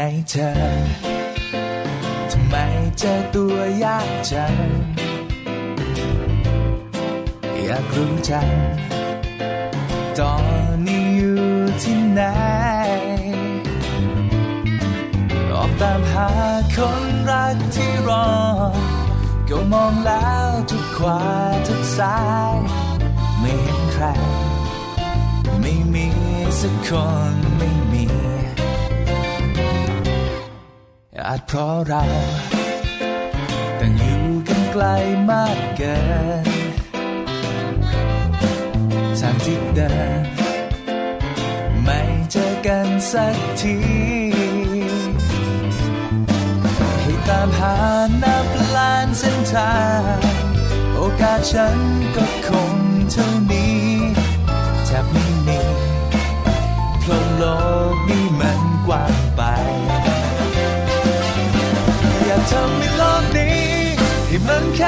ในเธอ ทำไมเจอตัวยากจัง อยากรู้จัง ตอนนี้อยู่ที่ไหน ออกตามหาคนรักที่รอ ก็มองแล้วทุกขวาทุกซ้าย ไม่เห็นใคร ไม่มีสักคนไม่มี อาจเพราะเราต่างอยู่กันไกลมากเกินทางที่เดินไม่เจอกันสักทีให้ตามหานับล้านเส้นทาง โอกาสฉันก็คงเท่านี้แทบไม่มีเพราะโลกนี้มันกว้างไป ทำให้โลกนี้ให้มันแค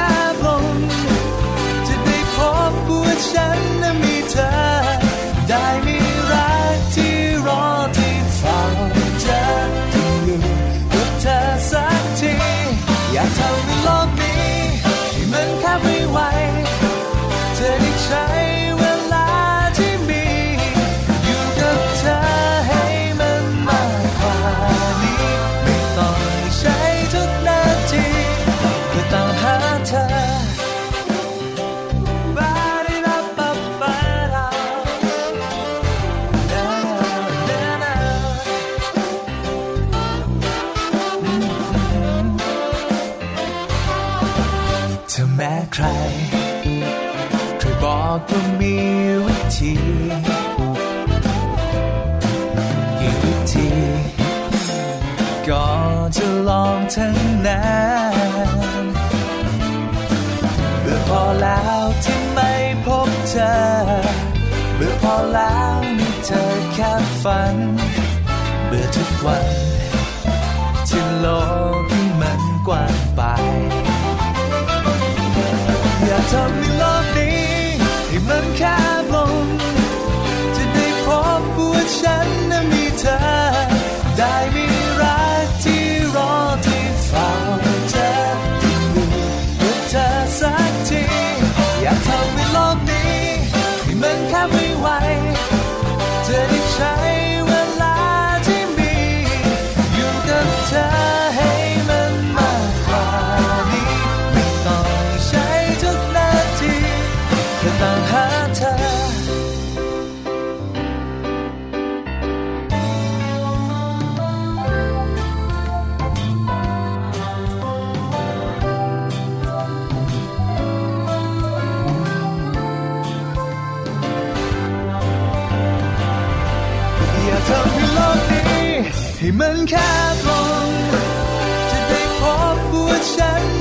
อย ให้มันแคบลงจะได้พบว่าฉัน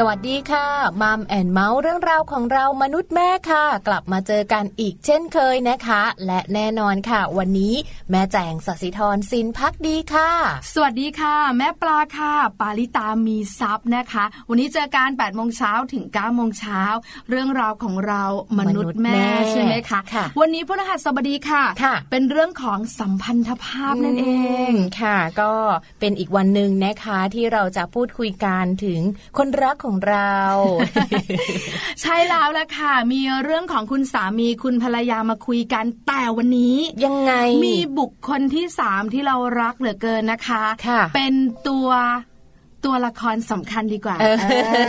สวัสดีค่ะมัมแอนเมาส์เรื่องราวของเรามนุษย์แม่ค่ะ กลับมาเจอกันอีกเช่นเคยนะคะ และแน่นอนค่ะ วันนี้แม่แจงสศิธรสินพักดีค่ะ สวัสดีค่ะ แม่ปลาค่ะ ปาลิตามีซับนะคะ วันนี้เจอการ8โมงเช้าถึง9โมงเช้าเรื่องราวของเรามนุษย์แม่มนุษย์แม่ใช่ไหมคะค่ะวันนี้พฤหัสบดีค่ะค่ะเป็นเรื่องของสัมพันธภาพนั่นเองมค่ะ ก็เป็นอีกวันหนึ่งนะคะที่เราจะพูดคุยกันถึงคนรักของเรา ใช่แล้วละค่ะ มีเรื่องของคุณสามีคุณภรรยามาคุยกันแต่วันนี้ ยังไง มีบุคคลที่สามที่เรารักเหลือเกินนะคะค่ะเป็นตัว ตัวละครสำคัญดีกว่าเออ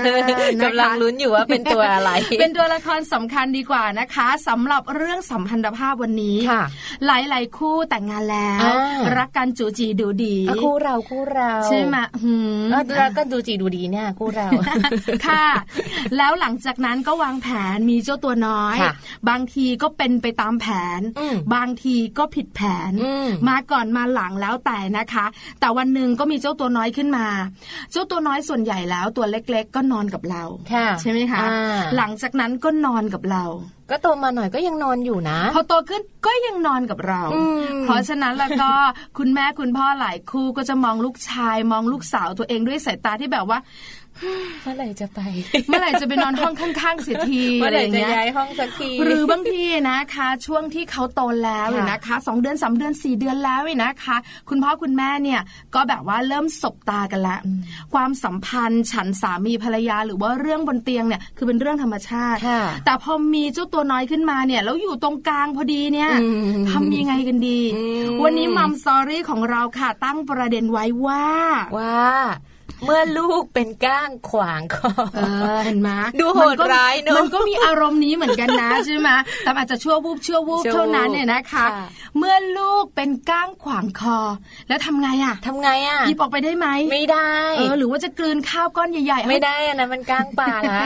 เออนะคะกำลังลุ้นอยู่ว่าเป็นตัวอะไร เป็นตัวละครสำคัญดีกว่านะคะสำหรับเรื่องสัมพันธภาพวันนี้ค่ะ หลาย ๆ คู่แต่งงานแล้วอ่ารักกันจูจีดูดีอะคู่เราคู่เราใช่ไหมหืมเออแล้วก็ดูจีดูดีเนี่ยคู่เราค่ะ แล้วหลังจากนั้นก็วางแผนมีเจ้าตัวน้อยค่ะบางทีก็เป็นไปตามแผนอืมบางทีก็ผิดแผนอืมมาก่อนมาหลังแล้วแต่นะคะ แต่วันหนึ่งก็มีเจ้าตัวน้อยขึ้นมาเจ้าตัวน้อยส่วนใหญ่แล้วตัวเล็ก ๆ ก็นอนกับเราค่ะใช่ไหมคะอ่าหลังจากนั้นก็นอนกับเรา ก็โตมาหน่อยก็ยังนอนอยู่นะ พอโตขึ้นก็ยังนอนกับเราอืมเพราะฉะนั้นแล้วก็คุณแม่คุณพ่อหลายคู่ก็จะมองลูกชายมองลูกสาวตัวเองด้วยสายตาที่แบบว่า เมื่อไหร่จะไป เมื่อไหร่จะไปนอนห้องข้างๆเสียทีเมื่ออะไหไรร่อย่างจะเงี้ยย้ายห้องสักทีหรือบางทีนะคะ ช่วงที่เขาโตแล้วค่ะนะคะสองเดือนสามเดือนสี่เดือนแล้วนะคะ คุณพ่อคุณแม่เนี่ยก็แบบว่าเริ่มสบตากันแล้วความสัมพันธ์ฉันสามีภรรยาหรือว่าเรื่องบนเตียงเนี่ยคือเป็นเรื่องธรรมชาติค่ะแต่พอมีเจ้าตัวน้อยขึ้นมาเนี่ยแล้วอยู่ตรงกลางพอดีเนี่ยอืมทำยังไงกันดีอืมวันนี้มัมสอรี่ของเราค่ะตั้งประเด็นไว้ว่าว่า เมื่อลูกเป็นก้างขวางคอเออเห็นไหมดูโหดร้ายเนอะมันก็มีอารมณ์นี้เหมือนกันนะใช่ไหมแต่อาจจะชั่ววูบชั่ววูบชั่ววูบเท่านั้นเนี่ยนะคะค่ะเมื่อลูกเป็นก้างขวางคอ แล้วทำไงอะทำไงอะหยิบออกไปได้ไหมไม่ได้เออหรือว่าจะกลืนข้าวก้อนใหญ่ๆไม่ได้อันนั้นมันก้างป่าละ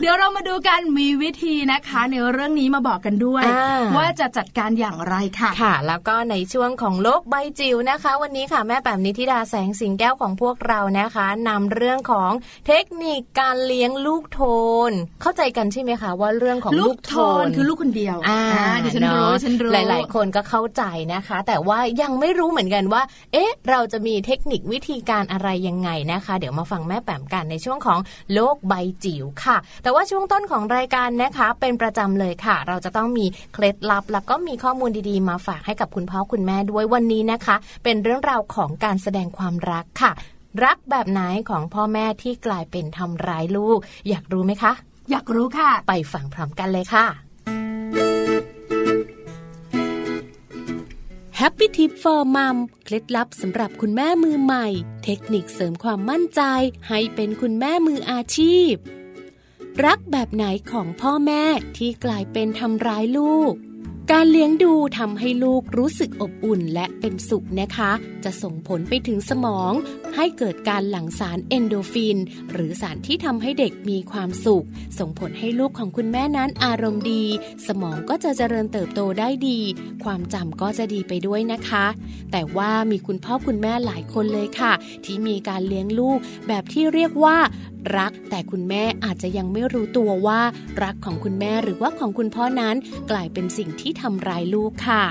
เดี๋ยวเรามาดูกันมีวิธีนะคะในเรื่องนี้มาบอกกันด้วยอ่าว่าจะจัดการอย่างไรค่ะค่ะ แล้วก็ในช่วงของโลกใบจิ๋วนะคะ วันนี้ค่ะแม่แปมนิธิดาแสงสิงแก้วของพวกเรานะคะนำเรื่องของเทคนิคการเลี้ยงลูกโทน เข้าใจกันใช่ไหมคะว่าเรื่องของลูลูกกโทโทนนคือลูกคนเดียวอ่าดิฉันรู้เอะฉันรู้หลาย ๆ คนก็เข้าใจนะคะ แต่ว่ายังไม่รู้เหมือนกันว่า เอ๊ะ เราจะมีเทคนิควิธีการอะไรยังไงนะคะ เดี๋ยวมาฟังแม่แปมกันในช่วงของโลกใบจิ๋วค่ะ แต่ว่าช่วงต้นของรายการนะคะ เป็นประจำเลยค่ะ เราจะต้องมีเคล็ดลับ แล้วก็มีข้อมูลดีๆ มาฝากให้กับคุณพ่อคุณแม่ด้วยวันนี้นะคะ เป็นเรื่องราวของการแสดงความรักค่ะ รักแบบไหนของพ่อแม่ที่กลายเป็นทำร้ายลูก อยากรู้ไหมคะ อยากรู้ค่ะ ไปฟังพร้อมกันเลยค่ะ Happy Tip for Mom เคล็ดลับสำหรับคุณแม่มือใหม่ เทคนิคเสริมความมั่นใจ ให้เป็นคุณแม่มืออาชีพ รักแบบไหนของพ่อแม่ที่กลายเป็นทำร้ายลูก การเลี้ยงดูทำให้ลูกรู้สึกอบอุ่นและเป็นสุขนะคะ จะส่งผลไปถึงสมอง ให้เกิดการหลั่งสารเอนโดฟิน หรือสารที่ทำให้เด็กมีความสุข ส่งผลให้ลูกของคุณแม่นั้นอารมณ์ดี สมองก็จะเจริญเติบโตได้ดี ความจำก็จะดีไปด้วยนะคะ แต่ว่ามีคุณพ่อคุณแม่หลายคนเลยค่ะ ที่มีการเลี้ยงลูกแบบที่เรียกว่ารัก แต่คุณแม่อาจจะยังไม่รู้ตัวว่า รักของคุณแม่หรือว่าของคุณพ่อนั้น กลายเป็นสิ่งที่ทำร้ายลูกค่ะ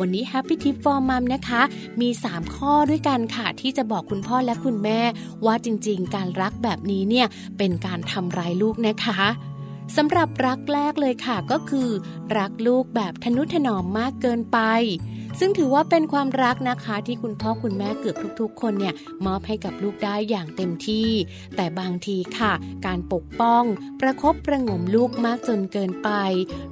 วันนี้ Happy Tip for Mom นะคะ มี 3 ข้อด้วยกันค่ะ ที่จะบอกคุณพ่อและคุณแม่ ว่าจริงๆ การรักแบบนี้เนี่ยเป็นการทำร้ายลูกนะคะสำหรับรักแรกเลยค่ะก็คือ รักลูกแบบทนุถนอมมากเกินไปซึ่งถือว่าเป็นความรักนะคะที่คุณพ่อคุณแม่เกือบทุกๆ คนเนี่ยมอบให้กับลูกได้อย่างเต็มที่ แต่บางทีค่ะ การปกป้อง ประคบประงมลูกมากจนเกินไป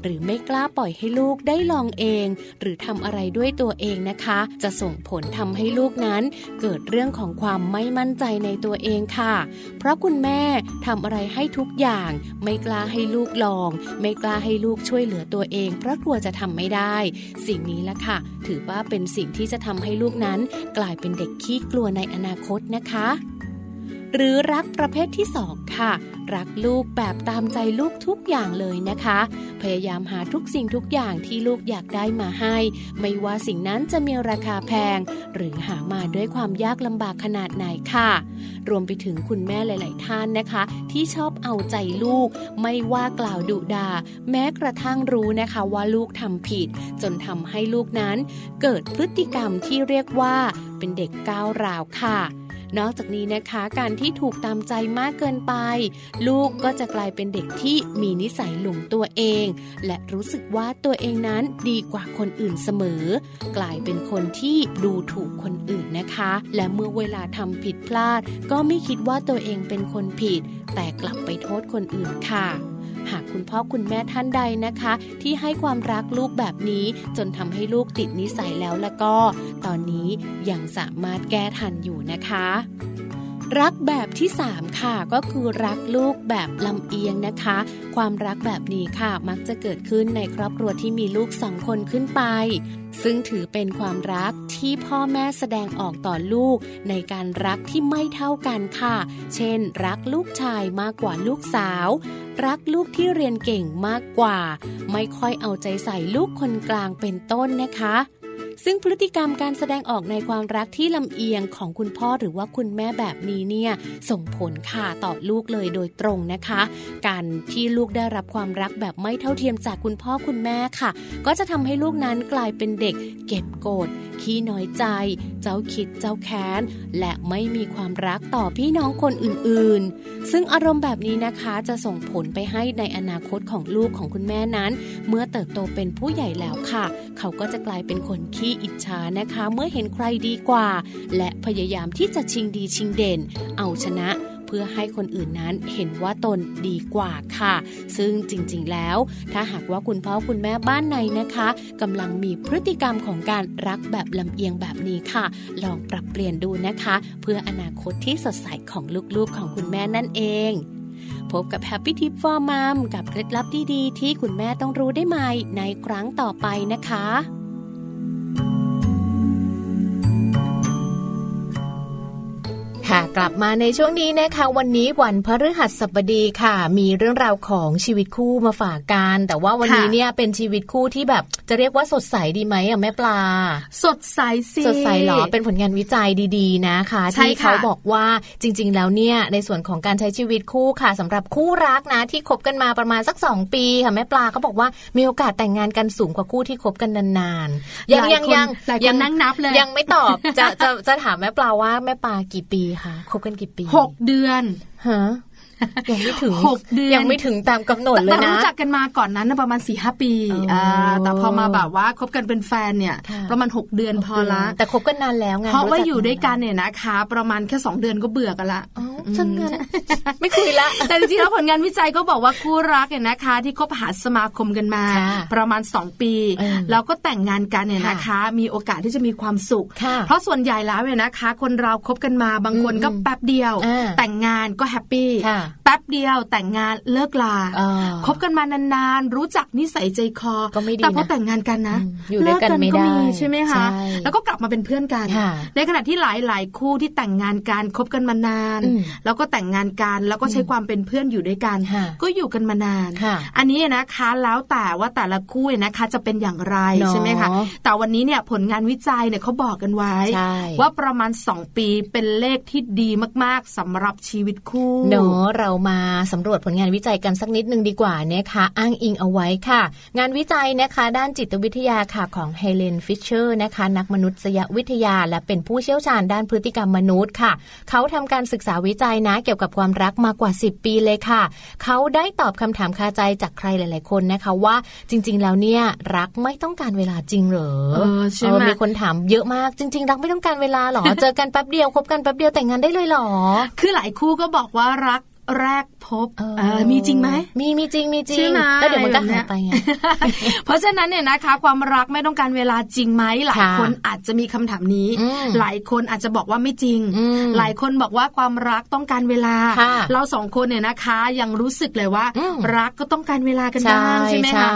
หรือไม่กล้าปล่อยให้ลูกได้ลองเอง หรือทำอะไรด้วยตัวเองนะคะ จะส่งผลทำให้ลูกนั้น เกิดเรื่องของความไม่มั่นใจในตัวเองค่ะ เพราะคุณแม่ทำอะไรให้ทุกอย่าง ไม่กล้าให้ลูกลอง ไม่กล้าให้ลูกช่วยเหลือตัวเอง เพราะกลัวจะทำไม่ได้ สิ่งนี้ละค่ะถือว่าเป็นสิ่งที่จะทำให้ลูกนั้น กลายเป็นเด็กขี้กลัวในอนาคตนะคะ หรือรักประเภทที่สองค่ะ รักลูกแบบตามใจลูกทุกอย่างเลยนะคะ พยายามหาทุกสิ่งทุกอย่างที่ลูกอยากได้มาให้ ไม่ว่าสิ่งนั้นจะมีราคาแพง หรือหามาด้วยความยากลำบากขนาดไหนค่ะ รวมไปถึงคุณแม่หลาย ๆ ท่านนะคะ ที่ชอบเอาใจลูก ไม่ว่ากล่าวดุดา แม้กระทั่งรู้นะคะว่าลูกทำผิด จนทำให้ลูกนั้น เกิดพฤติกรรมที่เรียกว่าเป็นเด็กก้าวร้าวค่ะ นอกจากนี้นะคะการที่ถูกตามใจมากเกินไป ลูกก็จะกลายเป็นเด็กที่มีนิสัยหลงตัวเอง และรู้สึกว่าตัวเองนั้นดีกว่าคนอื่นเสมอ กลายเป็นคนที่ดูถูกคนอื่นนะคะ และเมื่อเวลาทำผิดพลาด ก็ไม่คิดว่าตัวเองเป็นคนผิด แต่กลับไปโทษคนอื่นค่ะ หากคุณพ่อคุณแม่ท่านใดนะคะ ที่ให้ความรักลูกแบบนี้จนทำให้ลูกติดนิสัยแล้วแล้วก็ ตอนนี้ยังสามารถแก้ทันอยู่นะคะ รักแบบที่ 3 ค่ะ ก็คือรักลูกแบบลำเอียงนะคะ ความรักแบบนี้ค่ะมักจะเกิดขึ้นในครอบครัวที่มีลูกสองคนขึ้นไป ซึ่งถือเป็นความรักที่พ่อแม่แสดงออกต่อลูก ในการรักที่ไม่เท่ากันค่ะ เช่น รักลูกชายมากกว่าลูกสาว รักลูกที่เรียนเก่งมากกว่า ไม่ค่อยเอาใจใส่ลูกคนกลางเป็นต้นนะคะ ซึ่งพฤติกรรมการแสดงออกในความรักที่ลำเอียงของคุณพ่อหรือว่าคุณแม่แบบนี้เนี่ยส่งผลค่ะต่อลูกเลยโดยตรงนะคะ การที่ลูกได้รับความรักแบบไม่เท่าเทียมจากคุณพ่อคุณแม่ค่ะ ก็จะทำให้ลูกนั้นกลายเป็นเด็ก เก็บโกรธขี้น้อยใจ เจ้าคิดเจ้าแค้น และไม่มีความรักต่อพี่น้องคนอื่นๆ ซึ่งอารมณ์แบบนี้นะคะจะส่งผลไปให้ในอนาคตของลูกของคุณแม่นั้น เมื่อเติบโตเป็นผู้ใหญ่แล้วค่ะ เขาก็จะกลายเป็นคนขี้อิจฉานะคะ เมื่อเห็นใครดีกว่า และพยายามที่จะชิงดีชิงเด่น เอาชนะเพื่อให้คนอื่นนั้นเห็นว่าตนดีกว่าค่ะ ซึ่งจริงๆแล้ว ถ้าหากว่าคุณพ่อคุณแม่บ้านในนะคะกำลังมีพฤติกรรมของการรักแบบลำเอียงแบบนี้ค่ะ ลองปรับเปลี่ยนดูนะคะ เพื่ออนาคตที่สดใสของลูกๆของคุณแม่นั่นเองพบกับ Happy Tip for Mom กับเคล็ดลับดีๆ ที่คุณแม่ต้องรู้ได้ใหม่ในครั้งต่อไปนะคะ ค่ะกลับมาในช่วงนี้นะคะ วันนี้วันพฤหัสบดีค่ะ มีเรื่องราวของชีวิตคู่มาฝากกันแต่ว่าวันนี้ค่ะเนี่ยเป็นชีวิตคู่ที่แบบจะเรียกว่าสดใสดีไหมอะแม่ปลา สดใสสิสดใสเหรอเป็นผลงานวิจัยดีๆนะคะใช่ที่ค่ะเขาบอกว่าจริง ๆ แล้วเนี่ยในส่วนของการใช้ชีวิตคู่ค่ะสำหรับคู่รักนะที่คบกันมาประมาณสัก 2 ปีค่ะแม่ปลาเขาบอกว่ามีโอกาสแต่งงานกันสูงกว่าคู่ที่คบกันนานๆยังหลายยังคนยังหลายคนนั่งนับเลยยังไม่ตอบจะจะจะถามแม่ปลาว่าแม่ปลากี่ปีคะคบกันกี่ปีหกเดือนฮะ ยังไม่ถึงหกเดือนยังไม่ถึงตามกำหนดเลยแต่นะรู้จักกันมาก่อนนั้นนะประมาณ4ี่หปีอ๋ออ่าแต่พอมาแบบว่าคบกันเป็นแฟนเนี่ยค่ะประมาณ6เดือนพอละ แต่คบกันนานแล้วไงเพราะว่าจัอยู่ด้วยกันเนี่ยนะคะ ประมาณแค่2เดือนก็เบื่อกันละอ๋อช่างงั้นไม่คุยละ แต่จริงๆแล้วผลงานวิจัยก็บอกว่าคู่รักเนี่ยนะคะ ที่คบหาสมาคมกันมาค่ะประมาณ2ปีเออแล้วก็แต่งงานกันเนี่ยค่ะนะคะ มีโอกาสที่จะมีความสุขค่ะเพราะส่วนใหญ่แล้วเนี่ยนะคะ คนเราคบกันมาบางคนก็อืมแป๊บเดียวอ่าแต่งงานก็แฮปปี้ค่ะแป๊บเดียวแต่งงานเลิกลาอ่าคบกันมานานๆ รู้จักนิสัยใจคอก็ไม่ดีแต่พอนะแต่งงานกันนะอืมอยู่ด้วยกันไม่ได้เลิใช่ไหมคะใช่แล้วก็กลับมาเป็นเพื่อนกันค่ะในขณะที่หลายๆคู่ที่แต่งงานกันคบกันมานานอืมแล้วก็แต่งงานกันแล้วก็ใช้ความเป็นเพื่อนอยู่ด้วยกันค่ะก็อยู่กันมานานค่ะอันนี้นะคะแล้วแต่ว่าแต่ละคู่เนี่ยนะคะจะเป็นอย่างไรเนาะใช่ไหมคะแต่วันนี้เนี่ยผลงานวิจัยเนี่ยเขาบอกกันไว้ใช่ว่าประมาณ 2 ปีเป็นเลขที่ดีมากๆสำหรับชีวิตคู่เนอะเรามาสำรวจผลงานวิจัยกันสักนิดนึงดีกว่านะคะอ้างอิงเอาไว้ค่ะ งานวิจัยนะคะ ด้านจิตวิทยาค่ะของเฮเลนฟิชเชอร์นะคะนักมนุษยวิทยา และเป็นผู้เชี่ยวชาญด้านพฤติกรรมมนุษย์ค่ะ เขาทำการศึกษาวิจัยนะ เกี่ยวกับความรักมากว่า 10 ปีเลยค่ะ เขาได้ตอบคำถามคาใจจากใครหลาย ๆ คนนะคะว่าจริง ๆ แล้วเนี่ยรักไม่ต้องการเวลาจริงเหรอเออใช่ไหมเออมีคนถามเยอะมากจริง ๆ รักไม่ต้องการเวลาเหรอเจอกันแป๊บเดียวคบกันแป๊บเดียวแต่งงานได้เลยเหรอ คือหลายคู่ก็บอกว่ารักแรกพบเออมีจริงไหมมีมีจริงมีจริใช่งไหมแล้วเดี๋ยวมันก็แบบเนี้หายยไปไงเพราะฉะนั้นเนี่ยนะคะ ความรักไม่ต้องการเวลาจริงไหมหลายค่ะคนอาจจะมีคำถามนี้อืมหลายคนอาจจะบอกว่าไม่จริงอืมหลายคนบอกว่าความรักต้องการเวลาค่ะเราสองคนเนี่ยนะคะยังรู้สึกเลยว่าอืมรักก็ต้องการเวลากันบ้างใช่ไหมใช่คะ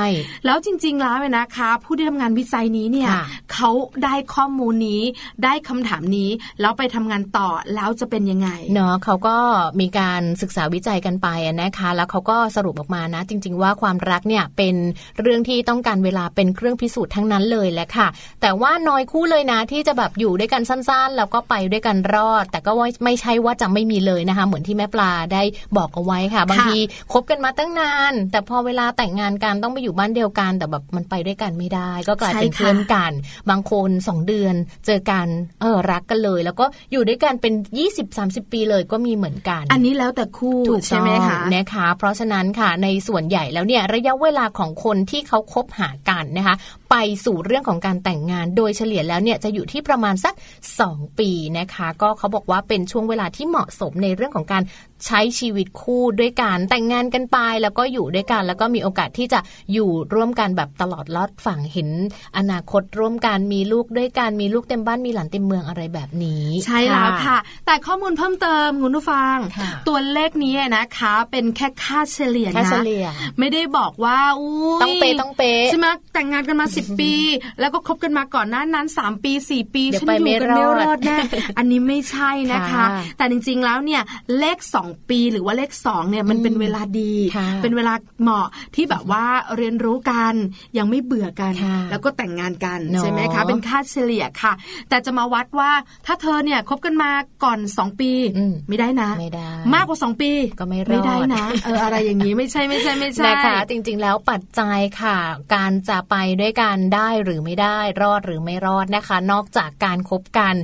แล้วจริง ๆ แล้วเนี่ยนะคะ ผู้ที่ทำงานวิจัยนี้เนี่ยค่ะเขาได้ข้อมูลนี้ได้คำถามนี้แล้วไปทำงานต่อแล้วจะเป็นยังไงเนาะเขาก็มีการศึกษาวิจัยกันไปนะคะ แล้วเขาก็สรุปออกมานะ จริง ๆ ว่าความรักเนี่ยเป็นเรื่องที่ต้องการเวลาเป็นเครื่องพิสูจน์ทั้งนั้นเลยแหละค่ะ แต่ว่าน้อยคู่เลยนะที่จะแบบอยู่ด้วยกันสั้นๆ แล้วก็ไปด้วยกันรอด แต่ก็ไม่ใช่ว่าจะไม่มีเลยนะคะ เหมือนที่แม่ปลาได้บอกเอาไว้ค่ะ บางทีคบกันมาตั้งนาน แต่พอเวลาแต่งงานกันต้องไปอยู่บ้านเดียวกัน แต่แบบมันไปด้วยกันไม่ได้ ก็กลายเป็นใช่ค่ะเพื่อนกัน บางคนสองเดือนเจอกันเออรักกันเลย แล้วก็อยู่ด้วยกันเป็น 20-30 ปีเลยก็มีเหมือนกัน อันนี้แล้วแต่คู่ถูกใช่ต้องไหมคะนะคะ เพราะฉะนั้นค่ะในส่วนใหญ่แล้วเนี่ยระยะเวลาของคนที่เขาคบหากันนะคะ ไปสู่เรื่องของการแต่งงาน โดยเฉลี่ยแล้วเนี่ยจะอยู่ที่ประมาณสัก 2 ปีนะคะ ก็เขาบอกว่าเป็นช่วงเวลาที่เหมาะสมในเรื่องของการใช้ชีวิตคู่ด้วยกันแต่งงานกันไป แล้วก็อยู่ด้วยกัน แล้วก็มีโอกาสที่จะอยู่ร่วมกันแบบตลอดลอดฝั่งเห็น อนาคตร่วมกันมีลูกด้วยกันมีลูกเต็มบ้านมีหลานเต็มเมืองอะไรแบบนี้ ใช่แล้วค่ะ แต่ข้อมูลเพิ่มเติมคุณผู้ฟังค่ะตัวเลขนี้นะคะ เป็นแค่ค่าเฉลี่ยแค่นะเฉลี่ยไม่ได้บอกว่าอุ้ยต้องเป๊ะต้องเป๊ะใช่ไหมแต่งงานกันมา10 ปี แล้วก็คบกันมาก่อนหน้านั้น 3 ปี 4 ปีเดี๋ยวฉันไปอยู่ไม่กันไม่รอดรอดแน่อันนี้ไม่ใช่นะคะค่ะแต่จริงๆแล้วเนี่ยเลข 2 ปีหรือว่าเลข2เนี่ยมันเป็นเวลาดีค่ะเป็นเวลาเหมาะที่แบบว่าเรียนรู้กันยังไม่เบื่อกันค่ะแล้วก็แต่งงานกันเนอะใช่ไหมคะเป็นค่าเฉลี่ยค่ะ แต่จะมาวัดว่าถ้าเธอเนี่ยคบกันมาก่อน 2 ปีอืมไม่ได้นะไม่ได้มากกว่า 2 ปีก็ไม่รอดไม่ได้นะเอออะไรอย่างนี้ไม่ใช่ไม่ใช่ไม่ใช่นะคะจริง ๆ แล้วปัจจัยค่ะ การจะไปด้วยกันได้หรือไม่ได้รอดหรือไม่รอดนะคะ นอกจากการคบกัน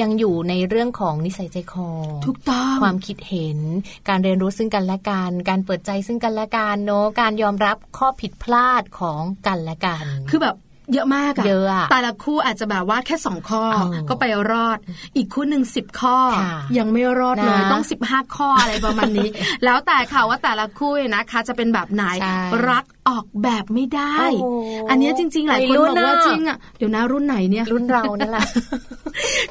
ยังอยู่ในเรื่องของนิสัยใจคอถูกต้องความคิดเห็น การเรียนรู้ซึ่งกันและกันการเปิดใจซึ่งกันและกันเนอะการยอมรับข้อผิดพลาดของกันและกัน คือแบบเยอะมากอะเยอะอะแต่ละคู่อาจจะแบบว่าแค่สองข้อเออก็ไปรอด อีกคู่หนึ่งสิบข้อค่ะยังไม่รอดเลยนะต้องสิบห้าข้ออะไรประมาณนี้ แล้วแต่ค่ะว่าแต่ละคู่นะคะจะเป็นแบบไหนใช่รัก ออกแบบไม่ได้โอ้โหอันเนี้ยจริง ๆ หลายคนวัยรุ่บนอกว่าอะจริงอะเดี๋ยวนะรุ่นไหนเนี่ยรุ่นเรานั่นแหละ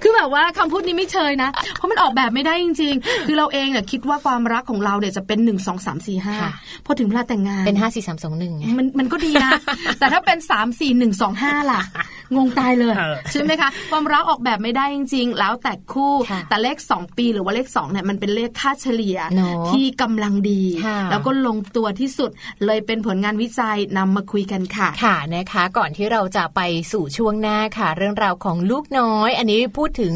คือแบบว่าคำพูดนี้ไม่เชยนะ เพราะมันออกแบบไม่ได้จริง ๆ คือเราเองเนี่ยคิดว่าความรักของเราเนี่ยจะเป็นหนึ่งสองสามสี่ห้าค่ะพอถึงเวลาแต่งงานเป็นห้าสี่สามสองหนึ่งไงมันมันก็ดีนะ แต่ถ้าเป็นสามสี่หนึ่งสองห้าล่ะ งงตายเลยเออใช่ไหมคะ ความรักออกแบบไม่ได้จริง ๆ แล้วแต่คู่ค่ะแต่เลข2ปีหรือว่าเลข2เนี่ยมันเป็นเลขค่าเฉลี่ยเนอะที่กำลังดีค่ะแล้วก็ลงตัวที่สุดเลยเป็นผลงานวิจัยนำมาคุยกันค่ะ ค่ะนะคะ ก่อนที่เราจะไปสู่ช่วงหน้าค่ะ เรื่องราวของลูกน้อย อันนี้พูดถึง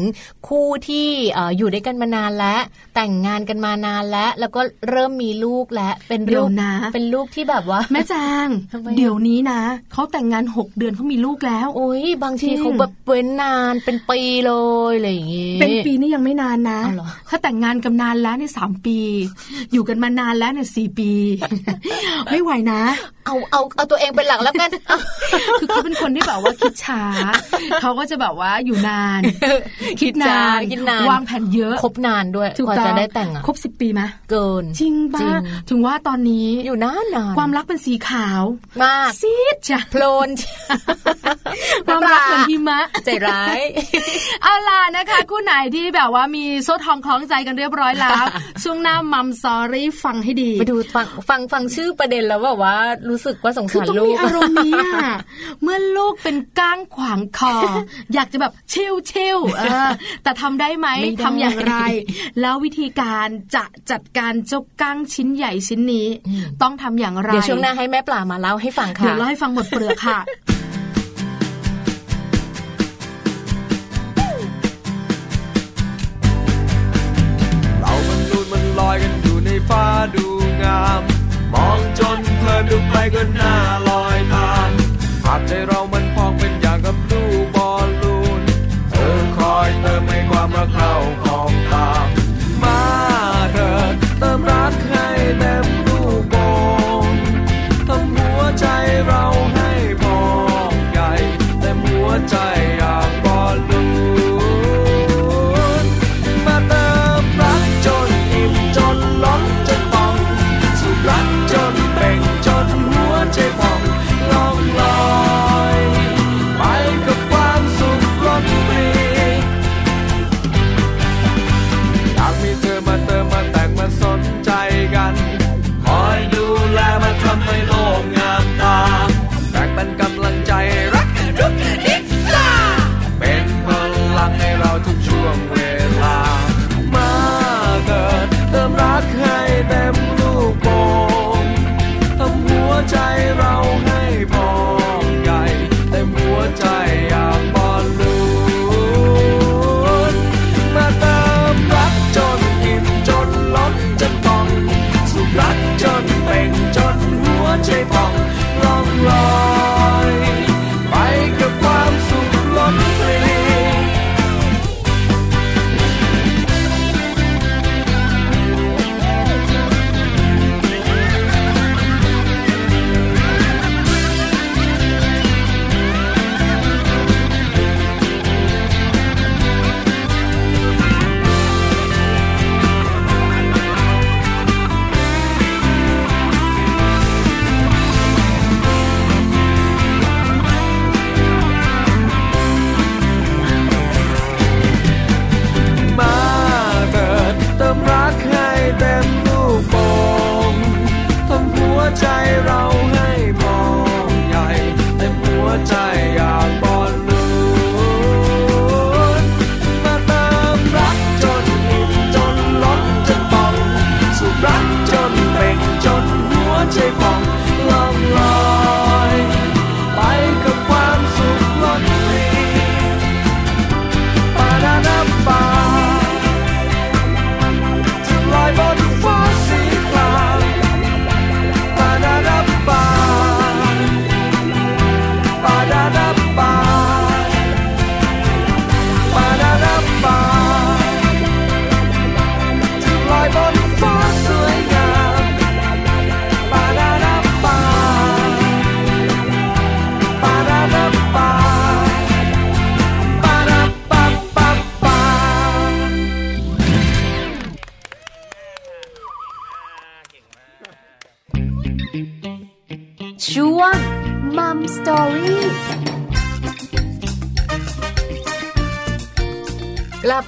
คู่ที่เอ่ออยู่ด้วยกันมานานแล้ว แต่งงานกันมานานแล้ว แล้วก็เริ่มมีลูกแล้วเป็นเดี๋ลูยวกนะ เป็นลูกที่แบบว่า แม่จางทำไมอะเดี๋ยวนี้นะเขาแต่งงาน 6 เดือนเขามีลูกแล้วโอ้ยบางทีจริงเขาแบบเว้นนานเป็นปีเลยอะไรอย่างงี้เป็นปีนี่ยังไม่นานนะเอาเหรอถ้าแต่งงานกันนานแล้วเนี่ยสามปี อยู่กันมานานแล้วเนี่ยสี่ปี ไม่ไหวนะเอาเอาเอาตัวเองเป็นหลักแล้วกัน คือเขาเป็นคนที่แบบว่าคิดช้า เขาก็จะแบบว่าอยู่นาน คิดนานคิดนานวางแผนเยอะ คบนานด้วยถูกกว่าต้องจะได้แต่งอะครบสิบปีไหมเกิน จริงจริป่ะงถึงว่าตอนนี้อยู่นานนานความรักเป็นสีขาวมากซีดจ้ะโพลนความรักเหมือนหิมะใจร้าย เอาล่ะนะคะ คู่ไหนที่แบบว่ามีโซ่ทองคล้องใจกันเรียบร้อยแล้วช่วงหน้ามัมซอรี่ฟังให้ดีไปดูฟังฟังฟังชื่อประเด็นแล้วแบบว่ารู้สึกว่าสงคือสารต้องลูมีกอารมณ์นี้อะเมื่อลูกเป็นก้างขวางคอ อยากจะแบบเชิวเชิวๆเออแต่ทำได้ไหมไม่ได้ทำอย่างไร แล้ววิธีการจะจัดการเจ้าก้างชิ้นใหญ่ชิ้นนี้ ต้องทำอย่างไรเดี๋ยวช่วงหน้าให้แม่ปลามาเล่าให้ฟังค่ะเดี๋ยวเล่าให้ฟังหมดเปลือกค่ะเรามันนูนมันลอยกันอยู่ในฟ้าดูงาม มองจนเพลินดูไปก็น่าลอยตามหากใจเรามัน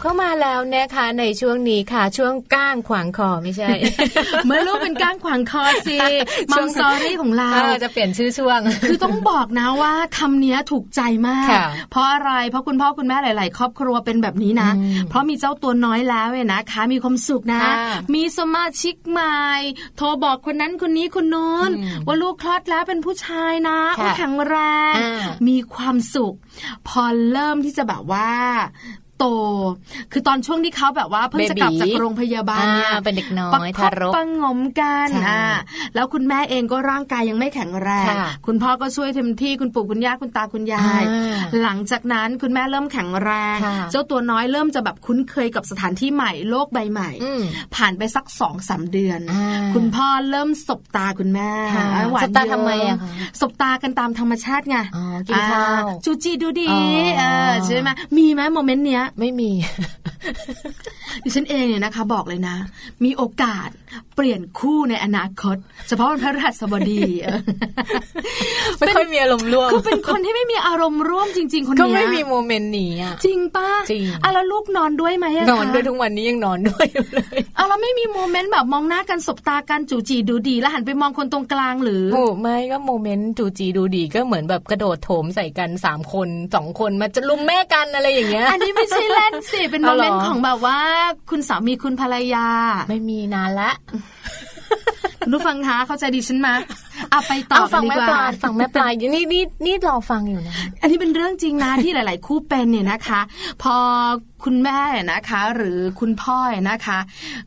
เข้ามาแล้วนะคะในช่วงนี้ค่ะ ช่วงก้างขวางคอไม่ใช่ เมื่อลูกเป็นก้างขวางคอสิมัมซอรี่ของเราเออจะเปลี่ยนชื่อช่วง คือต้องบอกนะว่าคำเนี้ยถูกใจมากค่ะเพราะอะไรเพราะคุณพ่อคุณแม่หลาย ๆ ครอบครัวเป็นแบบนี้นะอืมเพราะมีเจ้าตัวน้อยแล้วเนี่ยนะคะ มีความสุขนะค่ะมีสมาชิกใหม่โทรบอกคนนั้นคนนี้คนโน้นอืมว่าลูกคลอดแล้วเป็นผู้ชายนะค่ะว่าแข็งแรงอ่ามีความสุข พอเริ่มที่จะแบบว่า โต คือตอนช่วงที่เขาแบบว่าเพิ่งจะกลับจาก Baby โรงพยาบาลเนี่ยอ่าเป็นเด็กน้อยประคทาบรกประหงมกันใช่อ่าแล้วคุณแม่เองก็ร่างกายยังไม่แข็งแรงค่ะคุณพ่อก็ช่วยเต็มที่คุณปู่คุณย่าคุณตาคุณยายอ่าหลังจากนั้นคุณแม่เริ่มแข็งแรงค่ะเจ้าตัวน้อยเริ่มจะแบบคุ้นเคยกับสถานที่ใหม่โลกใบใหม่อืมผ่านไปสักสองสามเดือนอ่าคุณพ่อเริ่มสบตาคุณแม่ค่ะหวานสบตาเยิ้ทำไมอะคะสบตากันตามธรรมชาติไงอ๋อกินข้าวอ่จู๋จี๋ดู๋ดี๋อ๋อเออใช่ไหมมีไหม moment เนี้ยไม่มี ดิฉันเองเนี่ยนะคะ บอกเลยนะ มีโอกาสเปลี่ยนคู่ในอนาคต เฉพาะวันพระรหัสบดีเออไม่ค่อยมีอารมณ์ร่วมคือเป็นคนที่ไม่มีอารมณ์ร่วมจริง ๆ คนก็เนี้ยไม่มี moment นี้อะจริงป้าจริงอะแล้วลูกนอนด้วยไหมะนอนคะด้วยทุกวันนี้ยังนอนด้วยอยู่เลยอะแล้วไม่มี moment แบบมองหน้ากันสบตากันจู๋จี๋ดู๋ดี๋ แล้วหันไปมองคนตรงกลางหรือโอ้ไม่ก็โมเมนต์จูจีดูดีก็เหมือนแบบกระโดดโถมใส่กันสามคนสองคนมาจะลุมแม่กันอะไรอย่างเงี้ยอันนี้ไม่ใช่เล่นสิ เป็นโมเอาเหรเมอนต์ของแบบว่า คุณสามีคุณภรรยา ไม่มีนานละคุณผู้ฟังคะเข้าใจดิฉันมาอะไปต่อเอากัฟันงดีแม่กปว่าลาฟังแม่ปลาอยู่นี่นี่นี่รอฟังอยู่นะ อันนี้เป็นเรื่องจริงนะที่หลาย ๆ คู่เป็นเนี่ยนะคะ พอ คุณแม่นะคะ หรือคุณพ่อนะคะ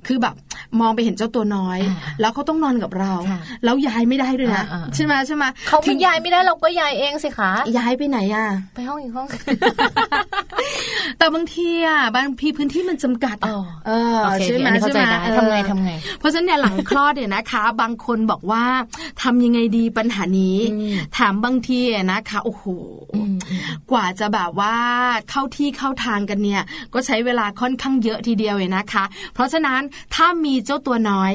คือแบบมองไปเห็นเจ้าตัวน้อยอ่าแล้วเขาต้องนอนกับเราค่ะแล้วย้ายไม่ได้ด้วยนะอ่าๆใช่ไหมใช่ไหมเขาถึไม่งย้ายไม่ได้เราก็ย้ายเองสิคะย้ายไปไหนอะไปห้องอีกห้องแต่บางทีอะบางทีพื้นที่มันจำกัดอ๋อเออโอเคใช่ไหมอันนี้เข้าใจใช่ไหมได้เออทำไงทำไง เพราะฉะนั้นเนี่ยหลังคลอดเนี่ยนะคะ บางคนบอกว่าทำยังไงดีปัญหานี้อืมถามบางทีอะนะคะโอ้โหอืมอืมกว่าจะแบบว่าเข้าที่เข้าทางกันเนี่ยก็ใช้เวลาค่อนข้างเยอะทีเดียวเลยนะคะ เพราะฉะนั้นถ้ามีเจ้าตัวน้อย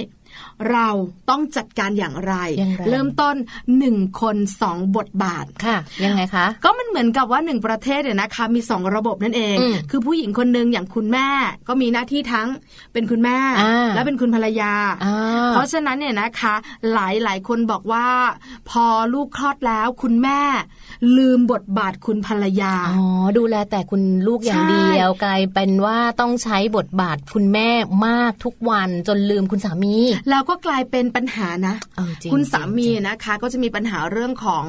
เราต้องจัดการอย่างไรอย่างไร เริ่มต้นหนึ่งคนสองบทบาทค่ะ ยังไงคะ ก็มันเหมือนกับว่าหนึ่งประเทศเนี่ยนะคะมีสองระบบนั่นเองอืมคือผู้หญิงคนหนึ่งอย่างคุณแม่ ก็มีหน้าที่ทั้งเป็นคุณแม่อ่าและเป็นคุณภรรยาอ่าเพราะฉะนั้นเนี่ยนะคะ หลายหลายคนบอกว่า พอลูกคลอดแล้วคุณแม่ ลืมบทบาทคุณภรรยาอ๋อดูแลแต่คุณลูกอย่างใช่เดียวกลายเป็นว่าต้องใช้บทบาทคุณแม่มากทุกวันจนลืมคุณสามี แล้วก็กลายเป็นปัญหานะเออจริงคุณสามีจริงนะคะ ก็จะมีปัญหาเรื่องของ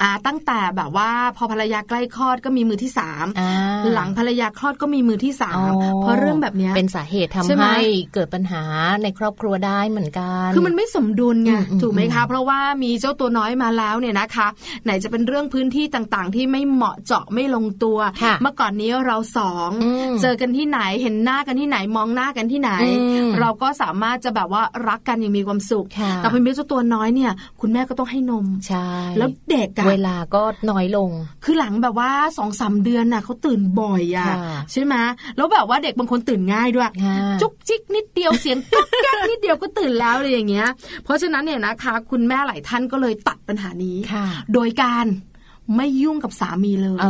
อ่าตั้งแต่แบบว่า พอภรรยาใกล้คลอดก็มีมือที่สามอ่าหลังภรรยาคลอดก็มีมือที่สาอ๋อมเพราะเรื่องแบบเนี้ยเป็นสาเหตุทำใช่ไหมให้เกิดปัญหาในครอบครัวได้เหมือนกัน คือมันไม่สมดุลไงอืมอืมถูกไหมคะอืมเพราะว่ามีเจ้าตัวน้อยมาแล้วเนี่ยนะคะ ไหนจะเป็นเรื่องพื้นที่ต่างๆ ที่ไม่เหมาะเจาะไม่ลงตัวค่ะเมื่อก่อนนี้เราสองอืมเจอกันที่ไหนเห็นหน้ากันที่ไหนมองหน้ากันที่ไหนอืมเราก็สามารถจะแบบว่ารักกันอย่างมีความสุขค่ะแต่พอมีเจ้าตัวน้อยเนี่ย คุณแม่ก็ต้องให้นมใช่แล้วเด็กอะเวลาก็น้อยลง คือหลังแบบว่าสองสามเดือนน่ะเขาตื่นบ่อยอะค่ะใช่ไหมแล้วแบบว่าเด็กบางคนตื่นง่ายด้วยค่ะจุกจิกนิดเดียวเสียงกักแก๊กนิดเดียวก็ตื่นแล้วเลยอย่างเงี้ย เพราะฉะนั้นเนี่ยนะคะ คุณแม่หลายท่านก็เลยตัดปัญหานี้ค่ะโดยการ ไม่ยุ่งกับสามีเลยเอ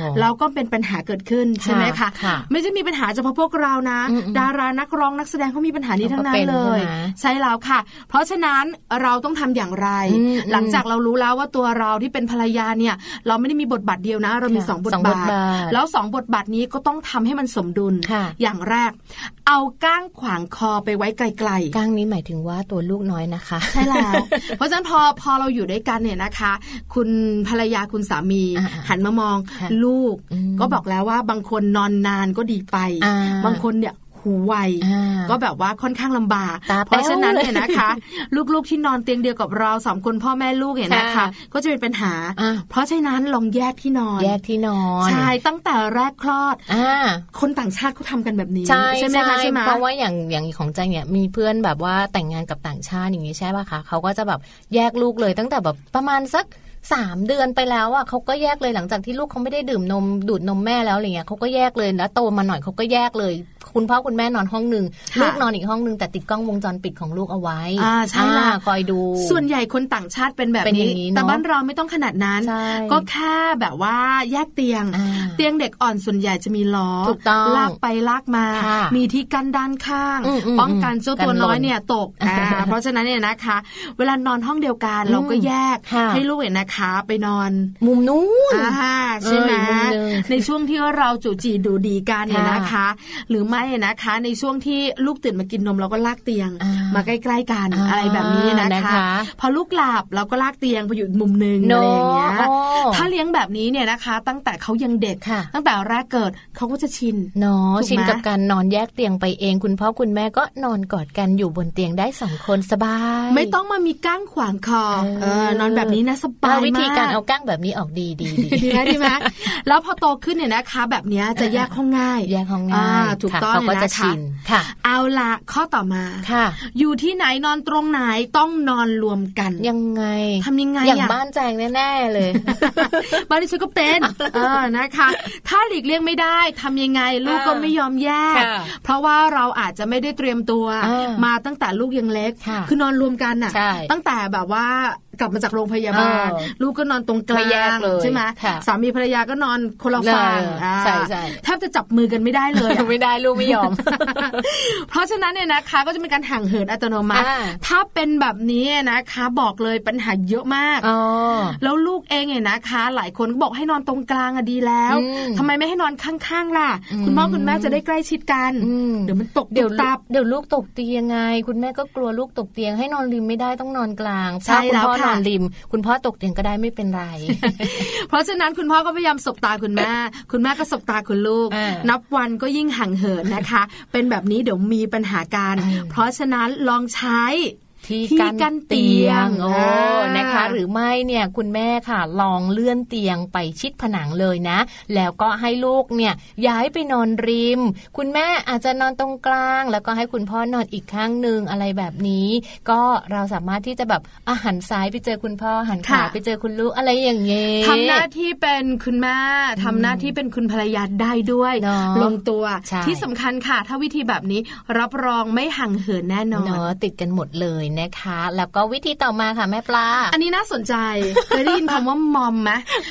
อแล้วก็เป็นปัญหาเกิดขึ้นใช่ไหมคะค่ะไม่ใช่มีปัญหาเฉพาะพวกเรานะอืมอืมดารานักร้องนักแสดงเขามีปัญหานี้ทั้งนั้นเขาก็เป็นเลยใช่ไหมใช่แล้วค่ะ เพราะฉะนั้นเราต้องทำอย่างไรอืมหลังจากเรารู้แล้วว่าตัวเราที่เป็นภรรยาเนี่ย เราไม่ได้มีบทบาทเดียวนะ เรามีค่ะสองบทสองบทบาทบาท แล้วสองบทบาทนี้ก็ต้องทำให้มันสมดุลค่ะอย่างแรก เอาก้างขวางคอไปไว้ไกลๆก้างนี้หมายถึงว่าตัวลูกน้อยนะคะใช่แล้วเพราะฉะนั้นพอพอเราอยู่ด้วยกันเนี่ยนะคะ คุณภรรยาคุณสามีอ่าๆหันมามองค่ะลูกอืมก็บอกแล้วว่าบางคนนอนนานก็ดีไปอ่าบางคนเนี่ยหูไวอ่าก็แบบว่าค่อนข้างลำบากตาเพราะฉะนั้นแป๊วเลยเนี่ยนะคะ ลูกๆที่นอนเตียงเดียวกับเราสามคนพ่อแม่ลูกเนี่ยนะคะค่ะก็จะเป็นปัญหาอ่าเพราะฉะนั้นลองแยกที่นอน แยกที่นอนใช่ตั้งแต่แรกคลอดอ่าคนต่างชาติเขาทำกันแบบนี้ ใช่ไหมคะใช่ไหมเพราะว่าอย่างอย่างของใจเนี่ยมีเพื่อนแบบว่าแต่งงานกับต่างชาติอย่างนี้ใช่ป่ะคะเขาก็จะแบบแยกลูกเลยตั้งแต่แบบประมาณสัก สามเดือนไปแล้วอะเขาก็แยกเลยหลังจากที่ลูกเขาไม่ได้ดื่มนมดูดนมแม่แล้วอะไรเงี้ยเขาก็แยกเลยแล้วโตมาหน่อยเขาก็แยกเลย คุณพ่อคุณแม่นอนห้องหนึ่งค่ะลูกนอนอีกห้องหนึ่งแต่ติดกล้องวงจรปิดของลูกเอาไว้ อ่าใช่ละอ่าคอยดู ส่วนใหญ่คนต่างชาติเป็นแบบเป็นอนี้ย่างนี้เนอะแต่บ้านเราไม่ต้องขนาดนั้นใช่ก็แค่แบบว่าแยกเตียงอ่าเตียงเด็กอ่อนส่วนใหญ่จะมีล้อถูกต้องลากไปลากมาค่ะมีที่กันด้านข้างอืมอืมป้องกันเจ้าตัวกันหล่นน้อยเนี่ยตกอ่าเพราะฉะนั้นเนี่ยนะคะ เวลานอนห้องเดียวกันอืมเราก็แยกค่ะให้ลูกเนี่ยนะคะ ไปนอน มุมนู้นอ่าใช่ไหมเอออีกมุมหนึ่งในช่วงที่เราจูจีดูดีกันเนี่ยค่ะนะคะ หรือไม่นะคะ ในช่วงที่ลูกตื่นมากินนมเราก็ลากเตียงอ่ามมาใกล้ๆกันอ่าอะไรแบบนี้นะนะคะคะ พอลูกหลับเราก็ลากเตียงไปอยู่อีกมุมหนึ่งอะไรอย่างเงี้ยโอ้ถ้าเลี้ยงแบบนี้เนี่ยนะคะ ตั้งแต่เขายังเด็กค่ะตั้งแต่แรกเกิดเขาก็จะชินเนาะถูกไหมชินกับการนอนแยกเตียงไปเอง คุณพ่อคุณแม่ก็นอนกอดกันอยู่บนเตียงได้สองคนสบาย ไม่ต้องมามีก้างขวางคอเออเออนอนแบบนี้นะสบายเอาวิธีการมเอาก้างแบบนี้ออกดีดีดีดีไหมดีไหมแล้วพอโตขึ้นเนี่ยนะคะ แบบเนี้ยจะแยกห้องง่าย แยกห้องง่ายอ่าถูกค่ะต้องเขาก็เนี่ยจะนะคะชินค่ะ เอาละข้อต่อมาค่ะ อยู่ที่ไหนนอนตรงไหนต้องนอนรวมกัน ยังไงทำยังไงอย่างอะบ้านแจงแน่ๆเลยบ้านดิฉันก็เป็นเออนะคะ ถ้าหลีกเลี่ยงไม่ได้ทำยังไงลูกก็ไม่ยอมแยกค่ะเพราะว่าเราอาจจะไม่ได้เตรียมตัวอ่ามาตั้งแต่ลูกยังเล็กค่ะอนอนรวมกันน่ะใช่ตั้งแต่แบบว่า กลับมาจากโรงพยาบาลเออลูกก็นอนตรงกลาไม่แยกงเลยใช่ไหมค่ะสามีภรรยาก็นอนคนละฝั่งเอออ่าใช่ใช่แทบจะจับมือกันไม่ได้เลยอะไม่ได้ลูกไม่ยอม เพราะฉะนั้นเนี่ยนะคะก็จะเป็นการห่างเหินอัตโนมัติอ่าถ้าเป็นแบบนี้นะคะบอกเลยปัญหาเยอะมากอ๋อแล้วลูกเองเนี่ยนะคะ หลายคนก็บอกให้นอนตรงกลางอะดีแล้วอืมทำไมไม่ให้นอนข้างๆล่ะอืมคุณพ่อคุณแม่จะได้ใกล้ชิดกันอืมเดี๋ยวมันตกเดี๋ยวตุบตับเดี๋ยวลูกตกเตียงไง คุณแม่ก็กลัวลูกตกเตียงให้นอนริมไม่ได้ต้องนอนกลางใช่ถ้าคุณแล้วพ่อค่ะนอนริม คุณพ่อตกเตียงก็ได้ไม่เป็นไร เพราะฉะนั้นคุณพ่อก็พยายามสบตาคุณแม่ คุณแม่ก็สบตาคุณลูกอ่านันับวันก็ยิ่งห่างเหินนะคะ เป็นแบบนี้เดี๋ยวมีปัญหาการอ่าเพราะฉะนั้นลองใช้ ที่ที่กั้นกั้นเตีเตียยงงโอ้อ่านนะคะ หรือไม่เนี่ยคุณแม่ค่ะ ลองเลื่อนเตียงไปชิดผนังเลยนะ แล้วก็ให้ลูกเนี่ยย้ายไปนอนริม คุณแม่อาจจะนอนตรงกลาง แล้วก็ให้คุณพ่อนอนอีกข้างหนึ่งอะไรแบบนี้ ก็เราสามารถที่จะแบบอาหันซ้ายไปเจอคุณพ่อหันขวาค่ะไปเจอคุณลูกอะไรอย่างเงี้ยทำหน้าที่เป็นคุณแม่ทำหน้าที่เป็นคุณภรรยาได้ด้วยเนอะลงตัวใช่ที่สำคัญค่ะ ถ้าวิธีแบบนี้รับรองไม่ห่างเหินแน่นอนเนาะติดกันหมดเลยนะคะ แล้วก็วิธีต่อมาค่ะแม่ปลา อันนี้น่าสนใจเคยได้ยินคำว่ามอมไหม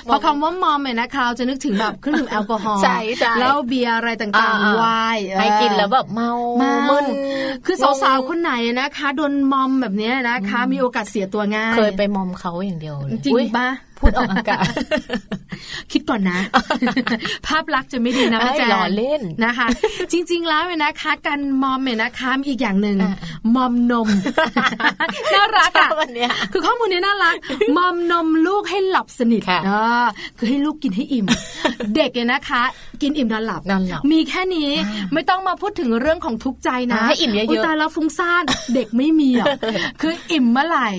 พอคำว่ามอมเนี่ยนะคะเราจะนึกถึงแบบเครื่องดื่มแอลกอฮอล์ใช่ใช่แล้วเบียร์อะไรต่างอ่าๆไวน์เออให้กินแล้วแบบเมาเมามึนคือสาวๆคนไหนนะคะโดนมอมแบบเนี้ยนะคะ มีโอกาสเสียตัวง่าย เคยไปมอมเขาอย่างเดียวเลยจริงอุ๊ยปะ พูดออกอากาศคิดก่อนนะ ภาพลักษณ์จะไม่ดีนะไอ้พี่แจงล้อเล่นนะคะ จริง ๆ แล้วเนี่ยนะคะการมอมเนี่ยนะคะมีอีกอย่างหนึ่งอ่ามอมนมน่ารักชออะบอันเนี้ยคือข้อมูลเนี้น่ารักมอมนมลูกให้หลับสนิทค่ะอ่าคือให้ลูกกินให้อิ่ม เด็กเนี่ยนะคะ กินอิ่มนอนหลับนอนหลับมีแค่นี้อ่าไม่ต้องมาพูดถึงเรื่องของทุกข์ใจนะอ่าให้อิ่มเยอะๆยตายแล้วฟุ้งซ่านเด็กไม่มีอะคืออิ่มเมื่อไหร่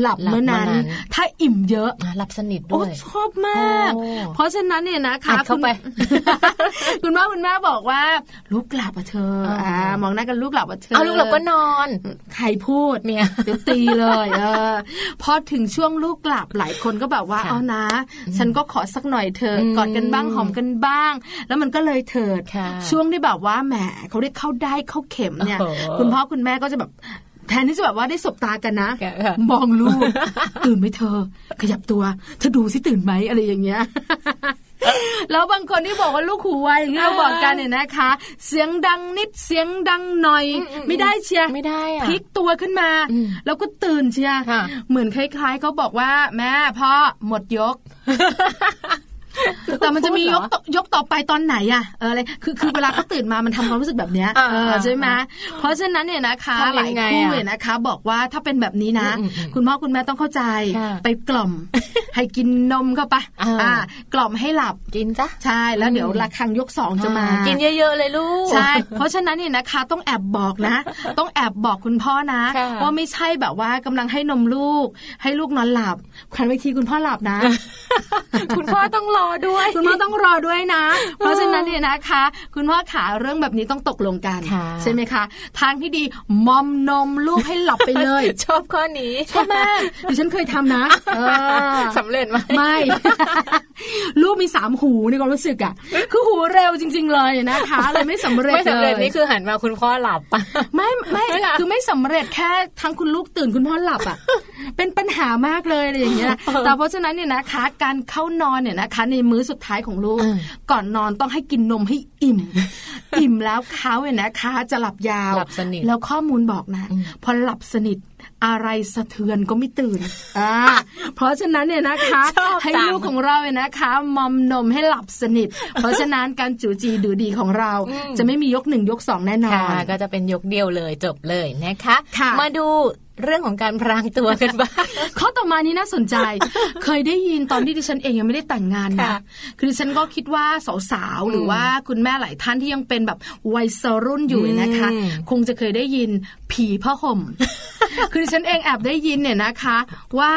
หลับหลับเมื่อนั้นเมื่อนั้น ถ้าอิ่มเยอะอะหลับสนิทโอ้ด้วยชอบมากโอ้เพราะฉะนั้นเนี่ยนะคะอัดเข้าไปคุณคุณพ่อคุณแม่บอกว่า ลูกหลับอะเธออ่าอ่ามองหน้ากันลูกหลับอะเธอเอาลูกเราก็นอน ใครพูดเมียเดี๋ยวตีเลยเออพอถึงช่วงลูกหลับหลายคนก็แบบว่าค่ะเอานะ ฉันก็ขอสักหน่อยเธอะอืมกอดกันบ้างหอมกันบ้าง แล้วมันก็เลยเถิดค่ะช่วงที่แบบว่าแหมเขาเรียกเข้าได้เข้าเข็มเนี่ยโอ้โหคุณพ่อคุณแม่ก็จะแบบ แทนที่จะแบบว่าได้สบตากันนะค่ะมองลูก ตื่นไหมเธอ ขยับตัวเธอดูสิตื่นไหมอะไรอย่างเงี้ยแล้วบางคนที่บอกว่าลูกหูไวอย่างที่เราบอกกันเนี่ยนะคะ เสียงดังนิดเสียงดังหน่อย ไม่ได้เชียร์ไม่ได้อะพลิกตัวขึ้นมาอืมแล้วก็ตื่นเชียร์ค่ะเหมือนคล้ายๆเขาบอกว่า แม่พ่อหมดยก แต่มันจะมียกต่อยกต่อไปตอนไหนอะเอออะไรคือคือเวลาเขาตื่นมามันทำความรู้สึกแบบเนี้ยอ่าเออใช่ไหมเพราะฉะนั้นเนี่ยนะคะทำหยัลายงไงคู่อะเนี่ยนะคะ บอกว่าถ้าเป็นแบบนี้นะอืมอืมคุณพ่อคุณแม่ต้องเข้าใจค่ะไปกล่อม ให้กินนมเข้าไปอ่าอ่ากล่อมให้หลับกินจ้ะใช่แล้วเดี๋ยวระฆังยกสองจะมาอ่กินเยอะๆเลยลูกใช่เพราะฉะนั้นเนี่ยนะคะต้องแอบบอกนะ ต้องแอบบอกคุณพ่อนะค่ะว่าไม่ใช่แบบว่ากำลังให้นมลูก ให้ลูกนอนหลับครันเวทีคุณพ่อหลับนะ คุณพ่อต้องรอด้วย คุณพ่อต้องรอด้วยนะ เพราะฉะนั้นเนี่ยนะคะ คุณพ่อขาเรื่องแบบนี้ต้องตกลงกันค่ะใช่ไหมคะ ทางที่ดีมอมนมลูกให้หลับไปเลย ชอบข้อนี้ชอบมากดิฉันเคยทำนะเออสำเร็จไหมไม่ ลูกมีสามหูในความรู้สึกอะคือหูเร็วจริง ๆ เลยนะคะเลยไม่สำเร็จไม่สำเร็จลยนี่คือหันมาคุณพ่อหลับปะไม่ไม่ไม่ล่ะคือไม่สำเร็จแค่ทั้งคุณลูกตื่นคุณพ่อหลับอะเป็นปัญหามากเลยอะไรอย่างเงี้ยแต่เพราะฉะนั้นเนี่ยนะคะ การเข้านอนเนี่ยนะคะในมื้อสุดท้ายของลูกอืมก่อนนอนต้องให้กินนมให้อิ่ม อิ่มแล้วเขาเนี่ยนะคะจะหลับยาวหลับสนิทแล้วข้อมูลบอกนะอืมพอหลับสนิทอะไรสะเทือนก็ไม่ตื่น อ่า เพราะฉะนั้นเนี่ยนะคะชอบให้จังลูกของเราเนี่ยนะคะมอมนมให้หลับสนิท เพราะฉะนั้นการจูจีดูดีของเราอืมจะไม่มียกหนึ่งยกสองแน่นอค่ะนก็จะเป็นยกเดียวเลยจบเลยนะคะค่ะมาดู เรื่องของการพรางตัวกันบ้างข้อต่อมานี้น่าสนใจ เคยได้ยินตอนที่ดิฉันเองยังไม่ได้แต่งงานนะค่ะคือดิฉันก็คิดว่าสาวๆหรือว่าคุณแม่หลายท่านที่ยังเป็นแบบวัยรุ่นอยู่นะคะอืมคงจะเคยได้ยินผีผ้าห่มคือดิฉันเองแอบได้ยินเนี่ยนะคะ ว่า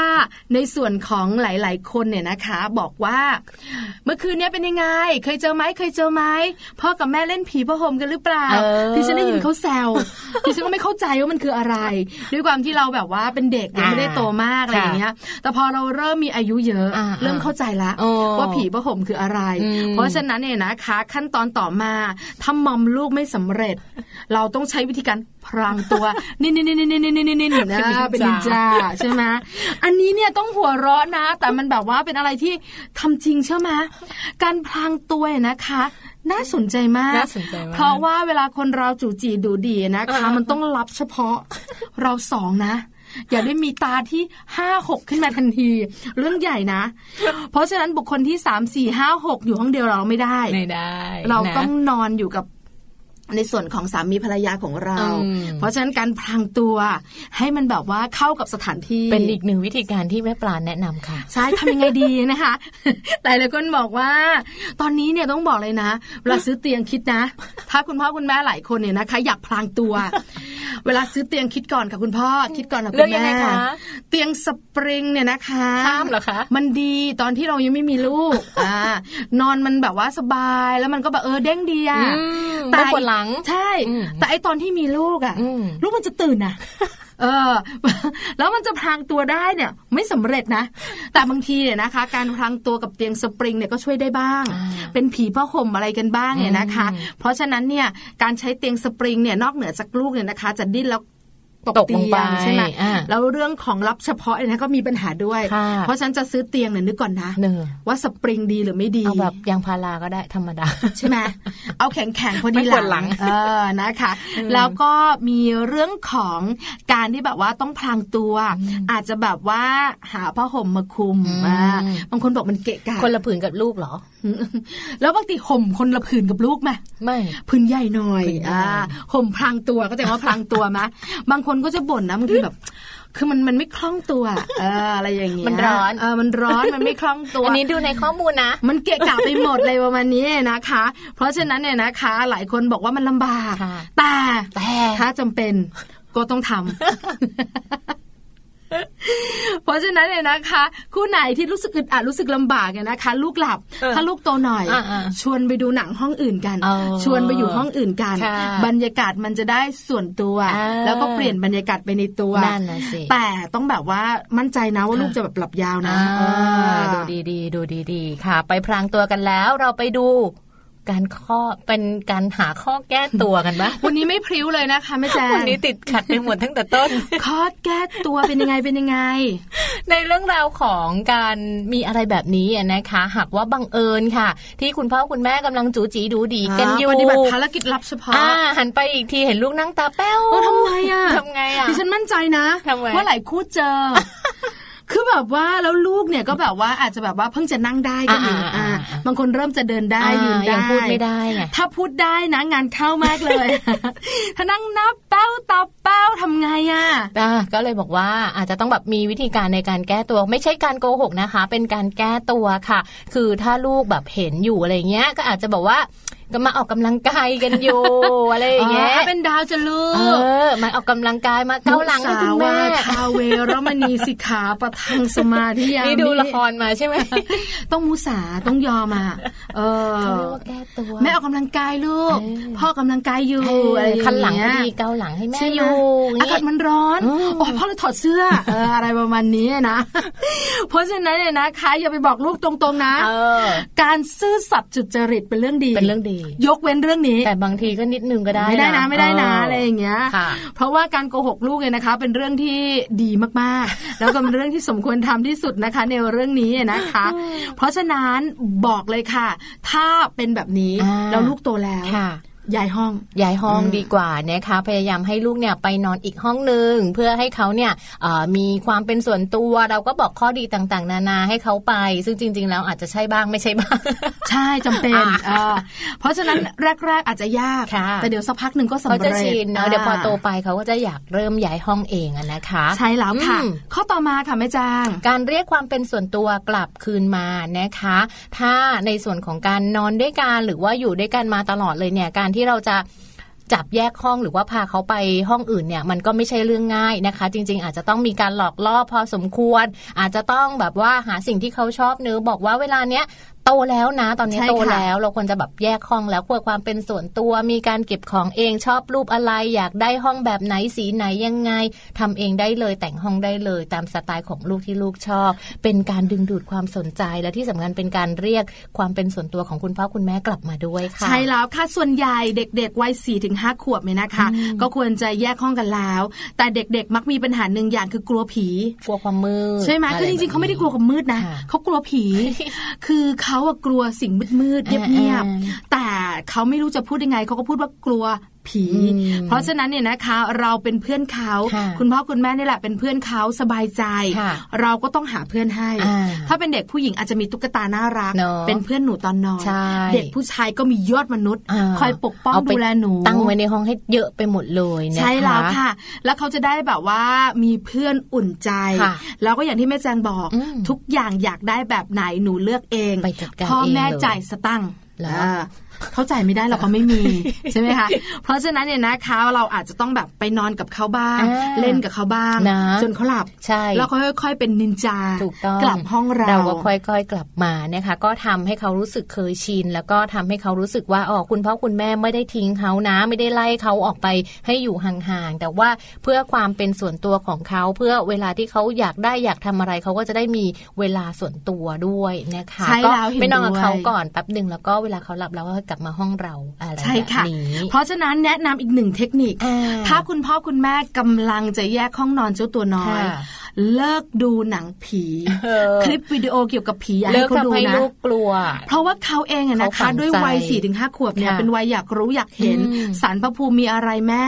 ในส่วนของหลายๆ คนเนี่ยนะคะ บอกว่าเมื่อคืนเนี้ยเป็นยังไง เคยเจอไหมเคยเจอไหมพ่อกับแม่เล่นผีผ้าห่มกันหรือเปล่าเออดิฉันได้ยินเขาแซวดิฉันก็ไม่เข้าใจว่ามันคืออะไรด้วยความที่เราแบบว่าเป็นเด็กยังไม่ได้โตมากอะไรอย่างเงี้ยแต่พอเราเริ่มมีอายุเยอะอ่าเริ่มเข้าใจละโอ้ว่าผีผ้าห่มคืออะไรอืมเพราะฉะนั้นเนี่ยนะคะ ขั้นตอนต่อมาถ้ามอมลูกไม่สำเร็จ เราต้องใช้วิธีการพรางตัวนี่นี่นี่นี่นี่นี่นี่นี่นะเป็นนินจาใช่ไหมอันนี้เนี่ยต้องหัวเราะนะ แต่มันแบบว่าเป็นอะไรที่ทำจริงใช่ไหมการพรางตัวเนี่ยนะคะ น่าสนใจมากน่าสนใจมาก เพราะว่าเวลาคนเราจู่จีดูดีนะคะ มันต้องรับเฉพาะเราสองนะ อย่าได้มีตาที่ห้าหกขึ้นมาทันที เรื่องใหญ่นะ เพราะฉะนั้นบุคคลที่สามสี่ห้าหกอยู่ห้องเดียวเราไม่ได้ไม่ได้ เรานะต้องนอนอยู่กับ ในส่วนของสามีภรรยาของเราอืมเพราะฉะนั้นการพรางตัวให้มันแบบว่าเข้ากับสถานที่ เป็นอีกหนึ่งวิธีการที่แม่ปลาแนะนำค่ะ ใช่ทำยังไงดีนะคะ แต่หลายคนบอกว่า ตอนนี้เนี่ยต้องบอกเลยนะเวลาซื้อเตียงคิดนะ ถ้าคุณพ่อคุณแม่หลายคนเนี่ยนะคะ อยากพลางตัว เวลาซื้อเตียงคิดก่อนค่ะคุณพ่อคิดก่อนค่ะเลืคุอกณยังไงแม่คะเตียงสปริงเนี่ยนะคะข้ามเหรอคะ มันดีตอนที่เรายังไม่มีลูกอ่านอนมันแบบว่าสบายแล้วมันก็แบบเออเด้งดีอะอืมไม่ปวดหลัง ใช่อืมแต่ไอตอนที่มีลูกอะอืมลูกมันจะตื่นนะเออ แล้วมันจะพรางตัวได้เนี่ย ไม่สำเร็จนะ แต่บางทีเนี่ยนะคะ การพรางตัวกับเตียงสปริงเนี่ยก็ช่วยได้บ้างอ่าเป็นผีผ้าห่มอะไรกันบ้างเนี่ยนะคะอืมเพราะฉะนั้นเนี่ยการใช้เตียงสปริงเนี่ยนอกเหนือจากลูกเนี่ยนะคะ จะดิ้นแล้ว ตกตกลงเตีไปยงใช่ไหมอ่าแล้วเรื่องของรับเฉพาะเนี่ยนะก็มีปัญหาด้วยค่ะเพราะฉะนันจะซื้อเตียงเนี่ยนึกก่อนนะเนอว่าสปริงดีหรือไม่ดี เอาแบบยางพาราก็ได้ธรรมดา ใช่ไหมเอาแข็งแข็งๆพอดีไม่ปวดหลังเออนะคะอืมแล้วก็มีเรื่องของการที่แบบว่าต้องพลางตัว อาจจะแบบว่าหาผ้าห่มมาคลุมอืมอ่าบางคนบอกมันเกะกะคนละผืนกับลูกเหรอ แล้วบางทีห่มคนละผืนกับลูกไหมไม่พื้นใหญ่หน่อยผืนใหญ่อ่าห่มพลางตัวก็จะว่าพลางตัวมะบางคนก็จะบ่นนะบางทีแบบคือมันมันไม่คล่องตัวเอออะไรอย่างเงี้ยมันร้อนเออมันร้อนมันไม่คล่องตัวอันนี้ดูในข้อมูลนะ มันเกะกะไปหมดเลยประมาณนี้นะคะ เพราะฉะนั้นเนี่ยนะคะ หลายคนบอกว่ามันลำบากค่ะแต่แต่ถ้าจำเป็นก็ต้องทำ เพราะฉะนั้นเนี่ยนะคะ คู่ไหนที่รู้สึกอึดอัดรู้สึกลำบากเนี่ยนะคะ ลูกหลับเออถ้าลูกโตหน่อยอ่าๆชวนไปดูหนังห้องอื่นกันอ๋อชวนไปอยู่ห้องอื่นกันค่ะบรรยากาศมันจะได้ส่วนตัวอ่าแล้วก็เปลี่ยนบรรยากาศไปในตัวนั่นน่ะสิแต่ต้องแบบว่ามั่นใจนะว่าค่ะลูกจะแบบหลับยาวนะอ่าเออดูดีๆดูดีๆค่ะ ไปพรางตัวกันแล้วเราไปดู การข้อเป็นการหาข้อแก้ตัวกันปะวันนี้ไม่พริ้วเลยนะคะแม่แจงวันนี้ติดขัดไปหมดตั้งแต่ต้น ข้อแก้ตัวเป็นยังไงเป็นยังไง ในเรื่องราวของการมีอะไรแบบนี้อะนะคะ หากว่าบังเอิญค่ะ ที่คุณพ่อคุณแม่กำลังจูจีดูดีกันอยู่ปฏิบัติภารกิจลับเฉพาะอ่าหันไปอีกทีเห็นลูกนั่งตาแป้วเออทำไงอะทำไงอะดิฉันมั่นใจนะทำไงว่าหลายคู่เจอ คือแบบว่าแล้วลูกเนี่ยก็แบบว่าอาจจะแบบว่าเพิ่งจะนั่งได้ก็มีอ่าอ่าอ่าอ่าบางคนเริ่มจะเดินได้ยืนได้ยังพูดไม่ได้ไงถ้าพูดได้นะงานเข้ามากเลย ถ้านั่งนับเป้าตาเป้าทำไงอะอ่าก็เลยบอกว่าอาจจะต้องแบบมีวิธีการในการแก้ตัว ไม่ใช่การโกหกนะคะ เป็นการแก้ตัวค่ะ คือถ้าลูกแบบเห็นอยู่อะไรเงี้ย ก็อาจจะบอกว่าก็มาออกกำลังกายกันอยู่อะไรอย่างเงี้ยอ๋อเป็นดาวจะลูเอกอมาออกกำลังกายมาเกาหลังให้คุณแม่มุสาวาทาเวรมณีสิกขาประทังสมาธิยานี่ดูมิละครมาใช่ไหมต้องมุสาต้องยอมอะเออเขาเรียกว่าแก้ตัวแม่ออกกำลังกายลูกเออพ่อกำลังกายอยู่เออะไรออย่างคันหลังเงี้พยอดีเกาหลังให้แม่ใช่อไหมยู่อากาศมันร้อนอืมโอ้พ่อเลยถอดเสื้อเอออะไรประมาณนี้นะเพราะฉะนั้นเนี่ยนะคะอย่าไปบอกลูกตรงๆนะเออการซื่อสัตย์จุจริตเป็นเรื่องดีเป็นเรื่องดียกเว้นเรื่องนี้ แต่บางทีก็นิดนึงก็ได้ ไม่ได้นะไม่ได้นะเอะไรอย่างเงี้ยค่ะเพราะว่าการโกหกลูกเนี่ยนะคะ เป็นเรื่องที่ดีมากๆ แล้วก็เป็นเรื่องที่สมควรทำที่สุดนะคะ ในเรื่องนี้นะคะ เพราะฉะนั้นบอกเลยค่ะ ถ้าเป็นแบบนี้อ่าแล้วลูกโตแล้วค่ะ ย้ายห้องย้ายห้องอืมดีกว่านะคะพยายามให้ลูกเนี่ยไปนอนอีกห้องหนึ่งเพื่อให้เขาเนี่ยเอ่อมีความเป็นส่วนตัวเราก็บอกข้อดีต่างๆ นานาให้เขาไป ซึ่งจริง ๆ แล้วอาจจะใช่บ้างไม่ใช่บ้าง ใช่จำเป็นอ่าเออเพราะฉะนั้นแรก ๆ อาจจะยากค่ะแต่เดี๋ยวสักพักหนึ่งก็สำเขาเร็จจะชินเนาะเดี๋ยวพอโตาไปเขาก็จะอยากเริ่มย้ายห้องเองอะนะคะ ใช่แล้วค่ะอืมข้อต่อมาค่ะแม่จางการเรียกความเป็นส่วนตัวกลับคืนมานะคะ ถ้าในส่วนของการนอนด้วยกันหรือว่าอยู่ด้วยกันมาตลอดเลยเนี่ยการที่เราจะจับแยกห้องหรือว่าพาเขาไปห้องอื่นเนี่ยมันก็ไม่ใช่เรื่องง่ายนะคะ จริง ๆ อาจจะต้องมีการหลอกล่อพอสมควร อาจจะต้องแบบว่าหาสิ่งที่เขาชอบเนื้อบอกว่าเวลาเนี้ย โตแล้วนะ ตอนนี้ใช่โตค่ะแล้ว เราควรจะแบบแยกห้องแล้วควรความเป็นส่วนตัวมีการเก็บของเองชอบรูปอะไร อยากได้ห้องแบบไหนสีไหนยังไงทำเองได้เลยแต่งห้องได้เลย ตามสไตล์ของลูกที่ลูกชอบ เป็นการดึงดูดความสนใจและที่สำคัญเป็นการเรียกความเป็นส่วนตัวของคุณพ่อคุณแม่กลับมาด้วยค่ะ ใช่แล้วค่ะส่วนใหญ่เด็กๆวัย4ถึง5ขวบเนี่ยนะคะ ก็ควรจะแยกห้องกันแล้ว แต่เด็กๆมักมีปัญหาหนึ่งอย่างคือกลัวผีกลัวความมืดใช่ไหมะคือจริงๆเขาไม่ได้กลัวความมืดนะค่ะเขากลัวผี คือเขาอะกลัวสิ่งมืดๆเงียบอ่าๆแต่เขาไม่รู้จะพูดยังไงเขาก็พูดว่ากลัว ผีอืมเพราะฉะนั้นเนี่ยนะคะ เราเป็นเพื่อนเขาค่ะคุณพ่อคุณแม่นี่แหละเป็นเพื่อนเขาสบายใจค่ะเราก็ต้องหาเพื่อนให้อ่าถ้าเป็นเด็กผู้หญิงอาจจะมีตุ๊กตาน่ารักเนอะเป็นเพื่อนหนูตอนนอนใช่เด็กผู้ชายก็มียอดมนุษย์าคอยปกป้องเาไปดูแลหนู ตั้งไว้ในห้องให้เยอะไปหมดเลยนะคะใช่แล้วค่ะ แล้วเขาจะได้แบบว่ามีเพื่อนอุ่นใจค่ะแล้วก็อย่างที่แม่แจงบอกอืมทุกอย่างอยากได้แบบไหนหนูเลือกเองไปจัดการพ่อเองแม่เลยจ่ายสตังค์ เหรออ่าเขาจ่ายไม่ได้เราก็ไม่มีใช่ไหมคะเพราะฉะนั้นเนี่ยนะคะเราอาจจะต้องแบบไปนอนกับเขาบ้างอ่าเล่นกับเขาบ้างนะจนเขาหลับใช่แล้วก็ค่อยๆเป็นนินจาถูกต้องกลับห้องเราเราก็ค่อยๆกลับมานะคะ ก็ทำให้เขารู้สึกเคยชินแล้วก็ทำให้เขารู้สึกว่าอ๋อคุณพ่อคุณแม่ไม่ได้ทิ้งเขานะ ไม่ได้ไล่เขาออกไปให้อยู่ห่างๆแต่ว่าเพื่อความเป็นส่วนตัวของเขาเพื่อเวลาที่เขาอยากได้อยากทำอะไรเขาก็จะได้มีเวลาส่วนตัวด้วยนะคะใช่ก็แล้วเห็นไม่นอนกับด้วยเขาก่อนแป๊บหนึ่งแล้วก็เวลาเขาหลับเราก็กลับมาห้องเราอะไรใช่แบบค่ะนี้เพราะฉะนั้นแนะนำอีกหนึ่งเทคนิคอ่ถ้าคุณพ่อคุณแม่กำลังจะแยกห้องนอนเจ้าตัวน้อยค่ะเลิกดูหนังผีเออคลิปวิดีโอเกี่ยวกับผีอย่าเลิให้กเขาดูทำให้นะลูกกลัว เพราะว่าเขาเองอะนะเขาฝัคะงใจด้วยวัย4ี่ถึงห้าขวบเนี่ยค่ะเป็นวัยอยากรู้อยากเห็นอืมสารพระภูมิมีอะไรแม่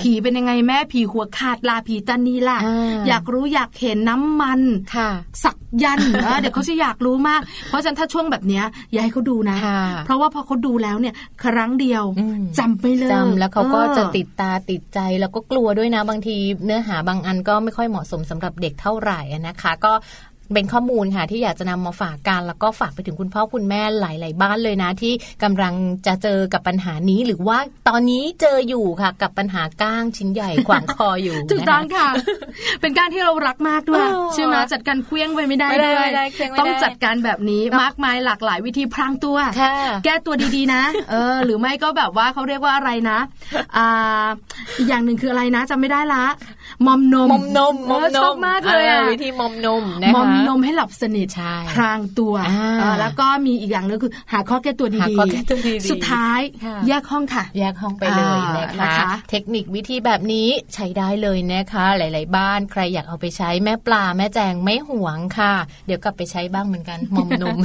ผีเป็นยังไงแม่ผีหัวขาดลาผีตานีล่ะอ่าอยากรู้อยากเห็นน้ำมันค่ะสักยันต์เออเดี๋ยวเขาจะอยากรู้มาก เพราะฉะนั้นถ้าช่วงแบบเนี้ยอย่าให้เขาดูนะค่ะเพราะว่าพอเขาดูแล้วเนี่ยครั้งเดียวอืมจำไม่เลิกจำแล้วเขาก็ออจะติดตาติดใจแล้วก็กลัวด้วยนะบางที เนื้อหาบางอันก็ไม่ค่อยเหมาะสมสำหรับเด็กเท่าไหร่อะนะคะ ก็ เป็นข้อมูลค่ะที่อยากจะนำมาฝากกันแล้วก็ฝากไปถึงคุณพ่อคุณแม่หลาย ๆ บ้านเลยนะ ที่กำลังจะเจอกับปัญหานี้หรือว่าตอนนี้เจออยู่ค่ะ กับปัญหาก้างชิ้นใหญ่ขวางคออยู่ถูกต้องนะคะค่ะ เป็นการที่เรารักมากด้วยเออใช่ไหมจัดการเคลี้ยงไปไม่ได้ไม่ได้ด้วยไม่ได้เคลี้ยงไม่ได้ต้องจัดการแบบนี้มากมายหลากหลายวิธีพรางตัวค่ะแก้ตัวดีๆนะ เออ หรือไม่ก็แบบว่าเขาเรียกว่าอะไรนะ อ่าอีกอย่างหนึ่งคืออะไรนะจำไม่ได้ละมอมนมมอมนมมอมเออนชอบมมากเลยอะวิธีมอมนมนะคะมอมนมให้หลับสนิทใช่พรางตัวอ่าเออแล้วก็มีอีกอย่างนึงคือ หาข้อแก้ตัวหาดีข้อแก้ตัวดีๆสุดท้ายค่ะแยกห้องค่ะ แยกห้องไปเลยนะอ่าคะนะคะ เทคนิควิธีแบบนี้ใช้ได้เลยนะคะ หลาย ๆ บ้านใครอยากเอาไปใช้แม่ปลาแม่แจงไม่หวงค่ะ เดี๋ยวกลับไปใช้บ้างเหมือนกันมอมนม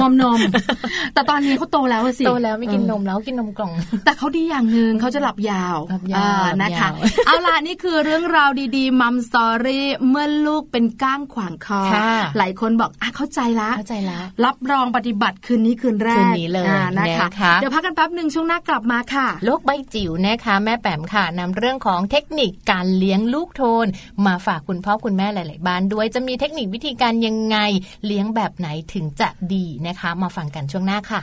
มอมนม แต่ตอนนี้เขาโตแล้วอะสิโตแล้วไม่กินนเออมแล้วกินนมกล่อง แต่เขาดีอย่างหนึ่งเขาจะหลับยาวหลับยาวอ่หลับนะคะยาวเอาล่ะนี่คือเรื่องราวดีๆมัมสตอรี่เมื่อลูกเป็นก้างขวางคอค่ะหลายคนบอกอะเข้าใจละเข้าใจแล้วรับรองปฏิบัติคืนนี้คืนแรกคืนนี้เลยอ่านะคะนะคะเดี๋ยวพักกันแป๊บหนึ่งช่วงหน้ากลับมาค่ะ โลกใบจิ๋วนะคะ แม่แปมค่ะนำเรื่องของเทคนิคการเลี้ยงลูกโทน มาฝากคุณพ่อคุณแม่หลาย ๆ บ้านด้วยจะมีเทคนิควิธีการยังไงเลี้ยงแบบไหนถึงจะดีนะคะ มาฟังกันช่วงหน้าค่ะ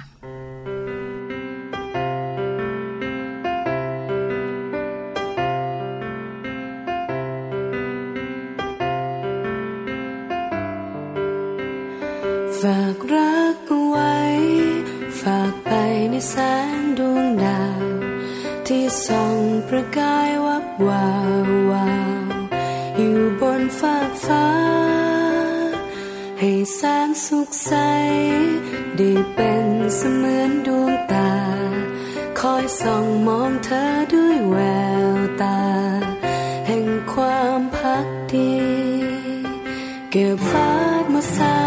ฝากรักเอาไว้ ฝากไปในแสงดวงดาว ที่ส่องประกายวับวาววาวอยู่บนฟากฟ้า ให้แสงสุขใส ได้เป็นเสมือนดวงตา คอยส่องมองเธอด้วยแววตา แห่งความพักดี เก็บฟ้ามาสา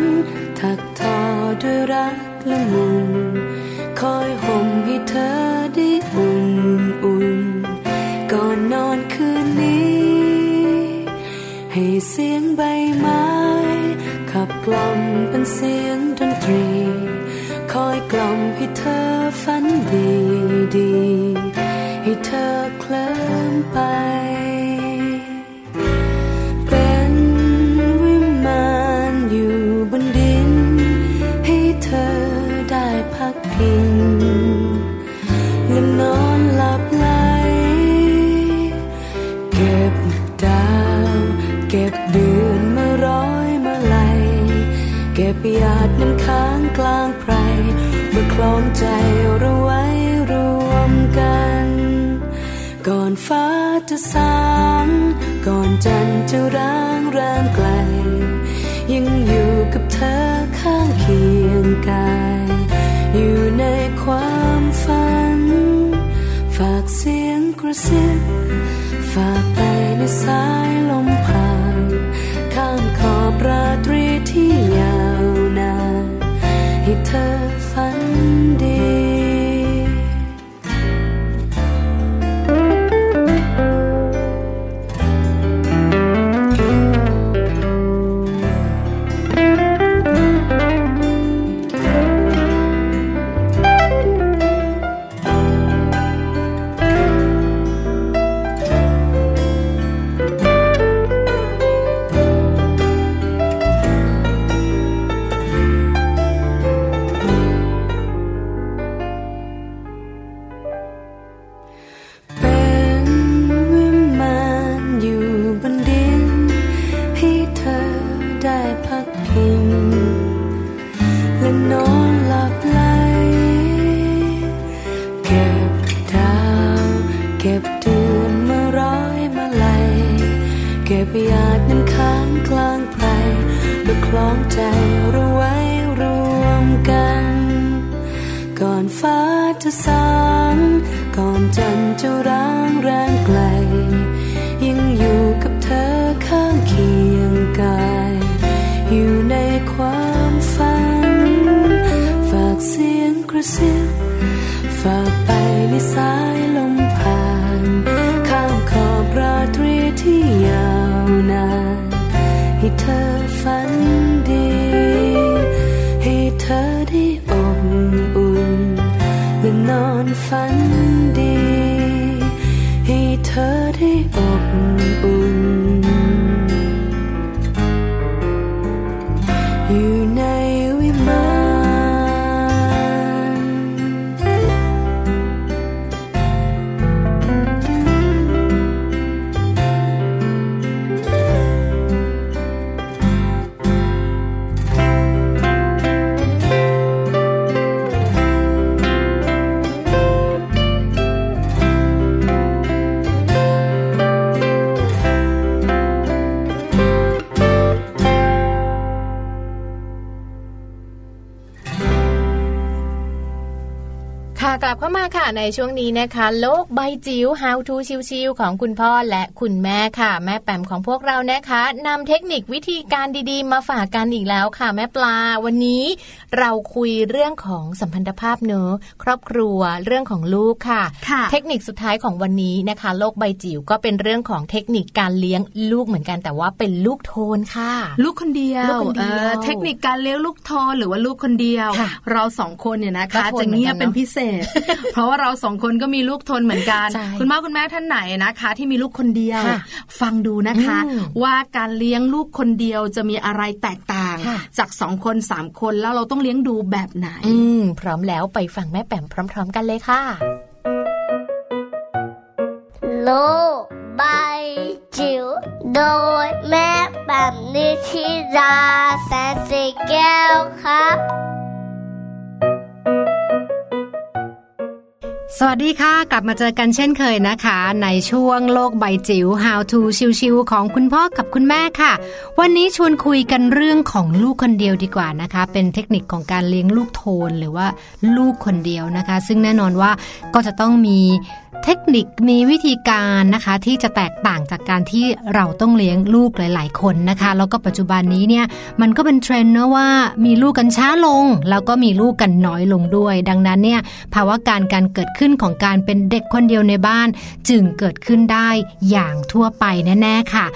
น อด้วยรักละมุนคอยห่มให้เธอได้อุ่นอุ่นก่อนนอนคืนนี้ ให้เสียงใบไม้ขับกล่อมเป็นเสียงดนตรี คอยกล่อมให้เธอฝันดีดีให้เธอเคลิ้มไป กพิงและนอนหลับไหล เก็บดาว เก็บเดือนมาร้อยมาไหล เก็บหยาดน้ำค้างกลางไพรเมื่อคล้องใจเราไว้รวมกัน ก่อนฟ้าจะสาง ก่อนจันทร์จะร้า ก่อนฟ้าจะสางก่อนจันทร์จะร้างแรงไกล ยังอยู่กับเธอข้างเคียงกาย อยู่ในความฝัน ฝากเสียงกระซิบฝากไปในสายลมผ่าน ข้ามขอบราตรีที่ยาวนาน ให้เธอฝันดี นอนฝันดี ให้เธอได้อบ ในช่วงนี้นะคะ โลกใบจิ๋ว How to ชิวๆของคุณพ่อและคุณแม่ค่ะ แม่แปมของพวกเรานะคะนำเทคนิควิธีการดีๆ มาฝากกันอีกแล้วค่ะ แม่ปลาวันนี้เราคุยเรื่องของสัมพันธภาพเนอะครอบครัวเรื่องของลูกค่ะค่ะเทคนิคสุดท้ายของวันนี้นะคะ โลกใบจิ๋วก็เป็นเรื่องของเทคนิคการเลี้ยงลูกเหมือนกัน แต่ว่าเป็นลูกโทนค่ะ ลูกคนเดียวลูกคนเดียวออเทคนิคการเลี้ยงลูกโทนหรือว่าลูกคนเดียวค่ะเราสองคนเนี่ยนะคะก็โทนจะเงียบเหมือนกันเนอะเป็นพิเศษ เพราะว่าเราสองคนก็มีลูกโทนเหมือนกันใช่คุณพ่อคุณแม่ท่านไหนนะคะ ที่มีลูกคนเดียวค่ะฟังดูนะคะอืมว่าการเลี้ยงลูกคนเดียวจะมีอะไรแตกต่างค่ะจากสองคนสามคนแล้วเราต้องเลี้ยงดูแบบไหนอืมพร้อมแล้วไปฟังแม่แปมพร้อม ๆ กันเลยค่ะ โลกใบจิ๋วโดยแม่แบบนิชิราแสนสีแก้วครับ สวัสดีค่ะ กลับมาเจอกันเช่นเคยนะคะ ในช่วงโลกใบจิ๋ว How to ชิวๆของคุณพ่อกับคุณแม่ค่ะ วันนี้ชวนคุยกันเรื่องของลูกคนเดียวดีกว่านะคะ เป็นเทคนิคของการเลี้ยงลูกโทนหรือว่าลูกคนเดียวนะคะ ซึ่งแน่นอนว่าก็จะต้องมี เทคนิคมีวิธีการนะคะที่จะแตกต่างจากการที่เราต้องเลี้ยงลูกหลาย ๆ คนนะคะ แล้วก็ปัจจุบันนี้เนี่ยมันก็เป็นเทรนด์นะว่ามีลูกกันช้าลง แล้วก็มีลูกกันน้อยลงด้วย ดังนั้นเนี่ยภาวะการการเกิดขึ้นของการเป็นเด็กคนเดียวในบ้าน จึงเกิดขึ้นได้อย่างทั่วไปแน่ ๆ ค่ะ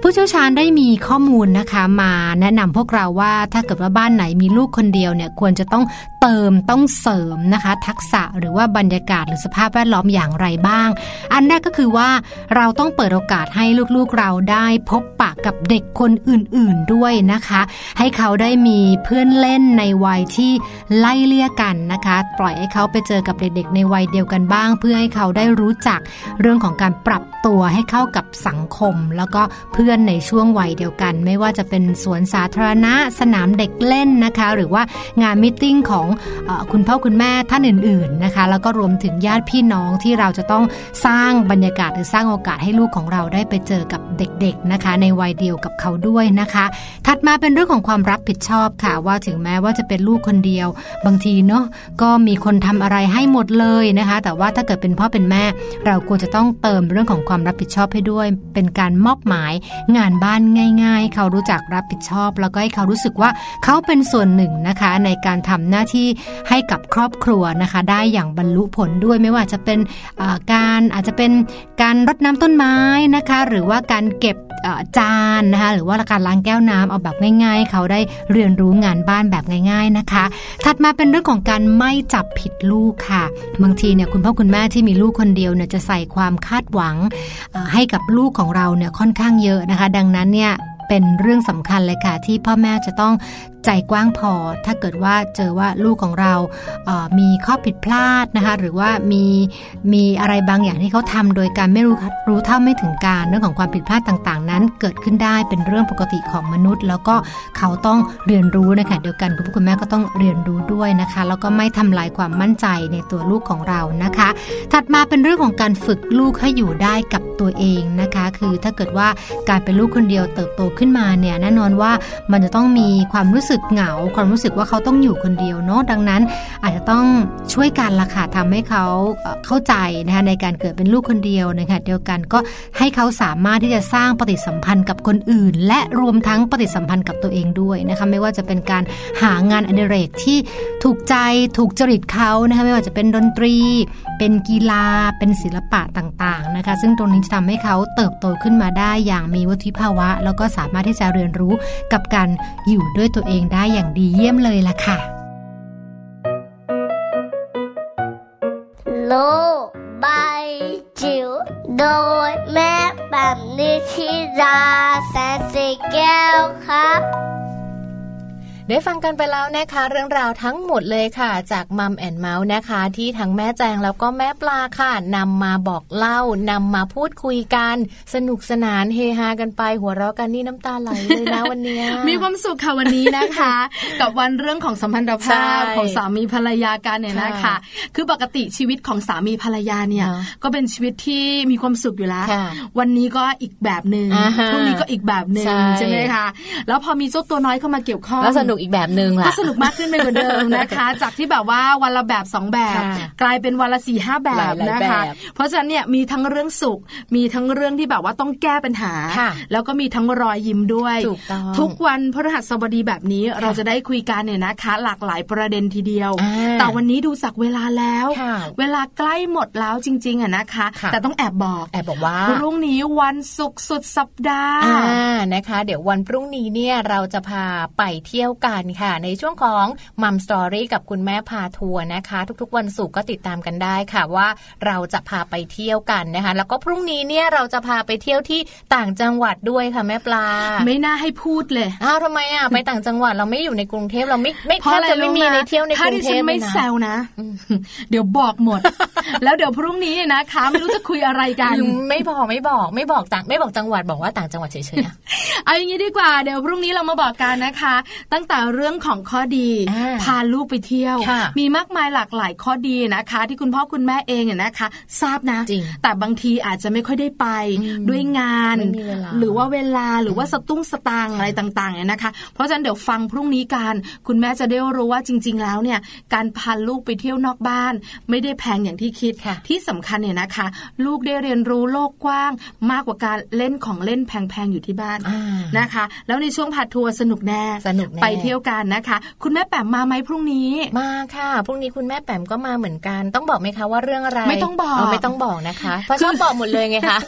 ผู้เชี่ยวชาญได้มีข้อมูลนะคะมาแนะนำพวกเราว่าถ้าเกิดว่าบ้านไหนมีลูกคนเดียวเนี่ยควรจะต้อง เติมต้องเสริมนะคะ ทักษะหรือว่าบรรยากาศหรือสภาพแวดล้อมอย่างไรบ้าง อันแรกก็คือว่าเราต้องเปิดโอกาสให้ลูกๆเราได้พบปะกับเด็กคนอื่นๆด้วยนะคะ ให้เขาได้มีเพื่อนเล่นในวัยที่ไล่เลี่ยกันนะคะ ปล่อยให้เขาไปเจอกับเด็กๆ ในวัยเดียวกันบ้าง เพื่อให้เขาได้รู้จักเรื่องของการปรับตัวให้เข้ากับสังคม แล้วก็เพื่อนในช่วงวัยเดียวกัน ไม่ว่าจะเป็นสวนสาธารณะสนามเด็กเล่นนะคะ หรือว่างานมิทติ้งของอคุณพ่อคุณแม่ท่านอื่นๆนะคะ แล้วก็รวมถึงญาติพี่น้องที่เราจะต้องสร้างบรรยากาศหรือสร้างโอกาสให้ลูกของเราได้ไปเจอกับเด็กๆนะคะ ในวัยเดียวกับเขาด้วยนะคะ ถัดมาเป็นเรื่องของความรับผิดชอบค่ะ ว่าถึงแม้ว่าจะเป็นลูกคนเดียว บางทีเนาะก็มีคนทำอะไรให้หมดเลยนะคะ แต่ว่าถ้าเกิดเป็นพ่อเป็นแม่ เราควรจะต้องเติมเรื่องของความรับผิดชอบให้ด้วย เป็นการมอบหมายงานบ้านง่าย ๆ เขารู้จักรับผิดชอบ แล้วก็ให้เขารู้สึกว่าเขาเป็นส่วนหนึ่งนะคะ ในการทำหน้าที่ให้กับครอบครัวนะคะได้อย่างบรรลุผลด้วยไม่ว่าจะเป็นการอาจจะเป็นการรดน้ำต้นไม้นะคะหรือว่าการเก็บจานนะคะหรือว่าการล้างแก้วน้ำเอาแบบง่าย ๆ เขาได้เรียนรู้งานบ้านแบบง่าย ๆนะคะ ถัดมาเป็นเรื่องของการไม่จับผิดลูกค่ะ บางทีเนี่ยคุณพ่อคุณแม่ที่มีลูกคนเดียวเนี่ยจะใส่ความคาดหวังให้กับลูกของเราเนี่ยค่อนข้างเยอะนะคะ ดังนั้นเนี่ยเป็นเรื่องสำคัญเลยค่ะ ที่พ่อแม่จะต้อง ใจกว้างพอ ถ้าเกิดว่าเจอว่าลูกของเรามีข้อผิดพลาดนะคะหรือว่ามีมีอะไรบางอย่างที่เขาทำโดยการไม่รู้รู้เท่าไม่ถึงการเรื่องของความผิดพลาดต่างๆ นั้น เกิดขึ้นได้เป็นเรื่องปกติของมนุษย์ แล้วก็เขาต้องเรียนรู้นะคะเดียวกันคุณพ่อคุณแม่ก็ต้องเรียนรู้ด้วยนะคะ แล้วก็ไม่ทำลายความมั่นใจในตัวลูกของเรานะคะ ถัดมาเป็นเรื่องของการฝึกลูกให้อยู่ได้กับตัวเองนะคะ คือถ้าเกิดว่าการเป็นลูกคนเดียวเติบโตขึ้นมาเนี่ยแน่นอนว่ามันจะต้องมีความรู้สึกสึกเหงา ความรู้สึกว่าเขาต้องอยู่คนเดียวเนาะดังนั้น อาจจะต้องช่วยกันละค่ะทำให้เขาเอ่อเข้าใจนะคะในการเกิดเป็นลูกคนเดียวนะคะเดียวกันก็ให้เขาสามารถที่จะสร้างปฏิสัมพันธ์กับคนอื่น และรวมทั้งปฏิสัมพันธ์กับตัวเองด้วยนะคะไม่ว่าจะเป็นการหางานอดิเรกที่ถูกใจถูกจริตเขานะคะไม่ว่าจะเป็นดนตรี เป็นกีฬา เป็นศิลปะต่างๆนะคะซึ่งตรงนี้จะทำให้เขาเติบโตขึ้นมาได้อย่างมีวุฒิภาวะ แล้วก็สามารถที่จะเรียนรู้กับการอยู่ด้วยตัวเองได้อย่างดีเยี่ยมเลยล่ะค่ะ โลกใบจิ๋วโดยแม่แบบนิชิราแสนสีแก้วครับ ได้ฟังกันไปแล้วนะคะเรื่องราวทั้งหมดเลยค่ะ จากมัมแอนเมาส์นะคะ ที่ทั้งแม่แจงแล้วก็แม่ปลาค่ะนำมาบอกเล่านำมาพูดคุยกัน สนุกสนานเฮฮากันไปหัวเราะกันนี่น้ำตาไหลเลยนะวันเนี้ยมีความสุขค่ะวันนี้นะคะ กับวันเรื่องของสัมพันธใช่ภาพของสามีภรรยากันเนี่ยนะคะค่ะคือปกติชีวิตของสามีภรรยาเนี่ยเนอะก็เป็นชีวิตที่มีความสุขอยู่แล้วค่ะวันนี้ก็อีกแบบหนึ่งอ่าฮะพรุ่งนี้ก็อีกแบบหนึ่งใช่ใช่ไหมคะแล้วพอมีเจ้าตัวน้อยเข้ามาเกี่ยวข้องแล้วสนุกกอีกแบบหนึ่งก็ล่ะสนุกมากขึ้นไปกว่าเดิมนะคะ จากที่แบบว่าวันละแบบสองแบบ กลายเป็นวันละสี่ห้าแบบนะคะ เพราะฉะนั้นเนี่ยมีทั้งเรื่องสุข มีทั้งเรื่องที่แบบว่าต้องแก้ปัญหา แล้วก็มีทั้งรอยยิ้มด้วย ทุกวันพฤหัสบดีแบบนี้เราจะได้คุยกันเนี่ยนะคะ หลากหลายประเด็นทีเดียว แต่วันนี้ดูสักเวลาแล้ว เวลาใกล้หมดแล้วจริงๆอะนะคะ แต่ต้องแอบบอกแอบบอกว่าพรุ่งนี้วันศุกร์สุดสัปดาห์นะคะ เดี๋ยววันพรุ่งนี้เนี่ยเราจะพาไปเที่ยวกันค่ะ ในช่วงของมัมสตอรี่กับคุณแม่พาทัวร์นะคะ ทุกๆ วันศุกร์ก็ติดตามกันได้ค่ะว่าเราจะพาไปเที่ยวกันนะคะ แล้วก็พรุ่งนี้เนี่ยเราจะพาไปเที่ยวที่ต่างจังหวัดด้วยค่ะแม่ปลา ไม่น่าให้พูดเลยอ้าวทำไมอะไปต่างจังหวัดเราไม่อยู่ในกรุงเทพเราไม่ไม่เพแทราะบอะไรจะไม่รู้มีไหในเที่ยวในกถ้ารุดิงเทฉัพนไม่เลยนะแซวนะ เดี๋ยวบอกหมด แล้วเดี๋ยวพรุ่งนี้นะคะไม่รู้จะคุยอะไรกันอืมไม่บอกไม่บอกไม่บอกต่างไม่บอกจังหวัดบอกว่าต่างจังหวัดเฉยๆอะเอาอย่างนี้ดีกว่าเดี๋ยวพรุ่งนี้เรามาบอกกันนะคะ ตั้งแต่เรื่องของข้อดีอ่าพาลูกไปเที่ยวค่ะมีมากมายหลากหลายข้อดีนะคะ ที่คุณพ่อคุณแม่เองเนี่ยนะคะ ทราบนะจริงแต่บางทีอาจจะไม่ค่อยได้ไปอืมด้วยงานไม่มีเวลาหรือว่าเวลาหรือว่าสตุ้งสตางค์อะไรต่างๆเนี่ยนะคะ เพราะฉะนั้นเดี๋ยวฟังพรุ่งนี้กันคุณแม่จะได้รู้ว่าจริง ๆ แล้วเนี่ยการพาลูกไปเที่ยวนอกบ้าน ไม่ได้แพงอย่างที่คิดค่ะที่สำคัญเนี่ยนะคะ ลูกได้เรียนรู้โลกกว้าง มากกว่าการเล่นของเล่นแพงๆอยู่ที่บ้านอ่านะคะ แล้วในช่วงพาทัวร์สนุกแน่สนุกแน่ไปเที่ยวกันนะคะ คุณแม่แปมมาไหมพรุ่งนี้มาค่ะพรุ่งนี้คุณแม่แปมก็มาเหมือนกัน ต้องบอกไหมคะว่าเรื่องอะไรไม่ต้องบอกเไม่ต้องบอกนะคะเพราะชอบบอกหมดเลยไงคะ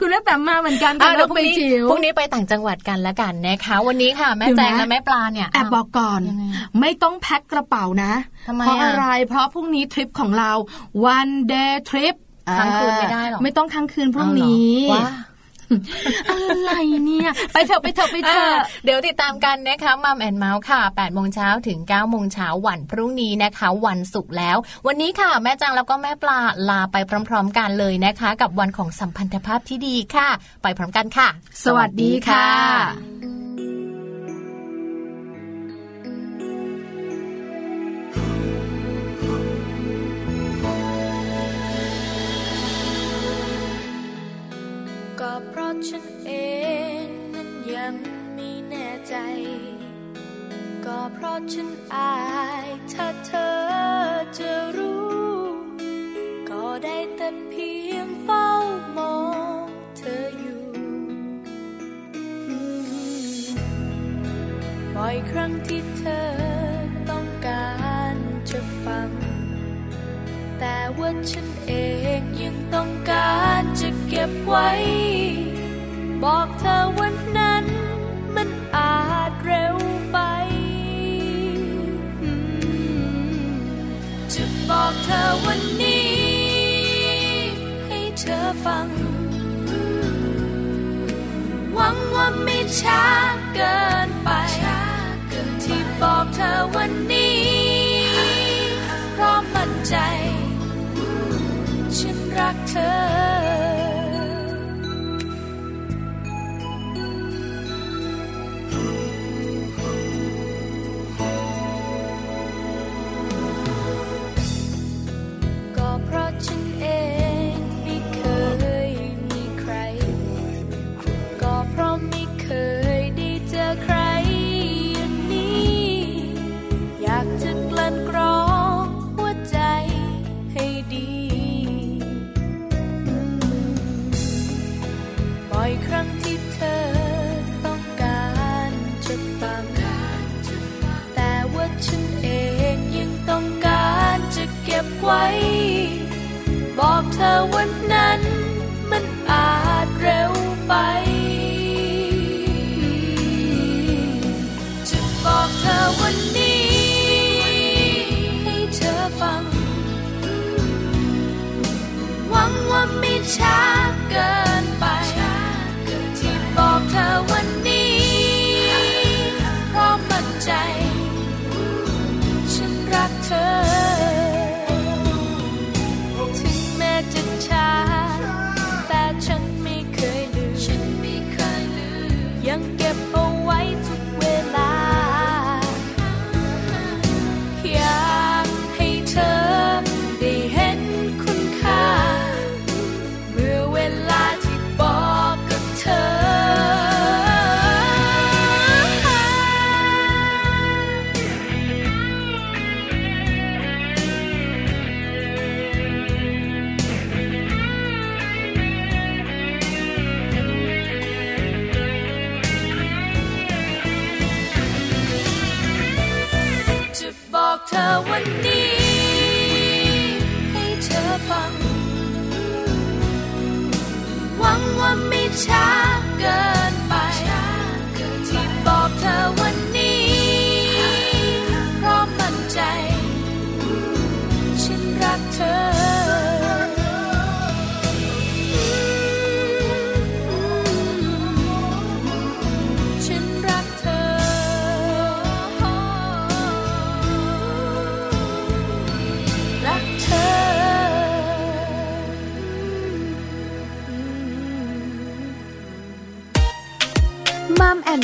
คุณแม่แปมมาเหมือนกันอะกับเดี๋ลูยวกพรุ่ไปงนี้จิ๋วพรุ่งนี้ไปต่างจังหวัดกันละกันนะคะ วันนี้ค่ะ แม่เดี๋ยวแจนะงและแม่ปลาเนี่ยแอบบอกก่อนยังไงไม่ต้องแพ็คกระเป๋านะทำไมเพราะอะอะไร เพราะพรุ่งนี้ทริปของเรา one day trip ค้างคืนไม่ได้หรอไม่ต้องค้างคืนพรุ่งนี้เอาเหรอว้าอะไรเนี่ย ไปเถอะไปเถอะไปเถอ่าอะเดี๋ยวติดตามกันนะคะมัมแอนเมาส์ค่ะ8โมงเช้าถึง9โมงเช้าวันพรุ่งนี้นะคะ วันศุกร์แล้ว วันนี้ค่ะ แม่จังแล้วก็แม่ปลาลาไปพร้อม ๆ กันเลยนะคะ กับวันของสัมพันธภาพที่ดีค่ะ ไปพร้อมกันค่ะ สวัสดีค่ะะฉันเองนั้นยังไม่แน่ใจ ก็เพราะฉันอายถ้าเธอจะรู้ ก็ได้แต่เพียงเฝ้ามองเธออยู่ บ่อยครั้งที่เธอต้องการจะฟัง แต่ว่าฉันเองยังต้องการจะเก็บไว้ ธอวันนั้นมันอาจเร็วไป จะบอกเธอวันนี้ ให้เธอฟัง หวังว่าไม่ช้าเกิน ว่า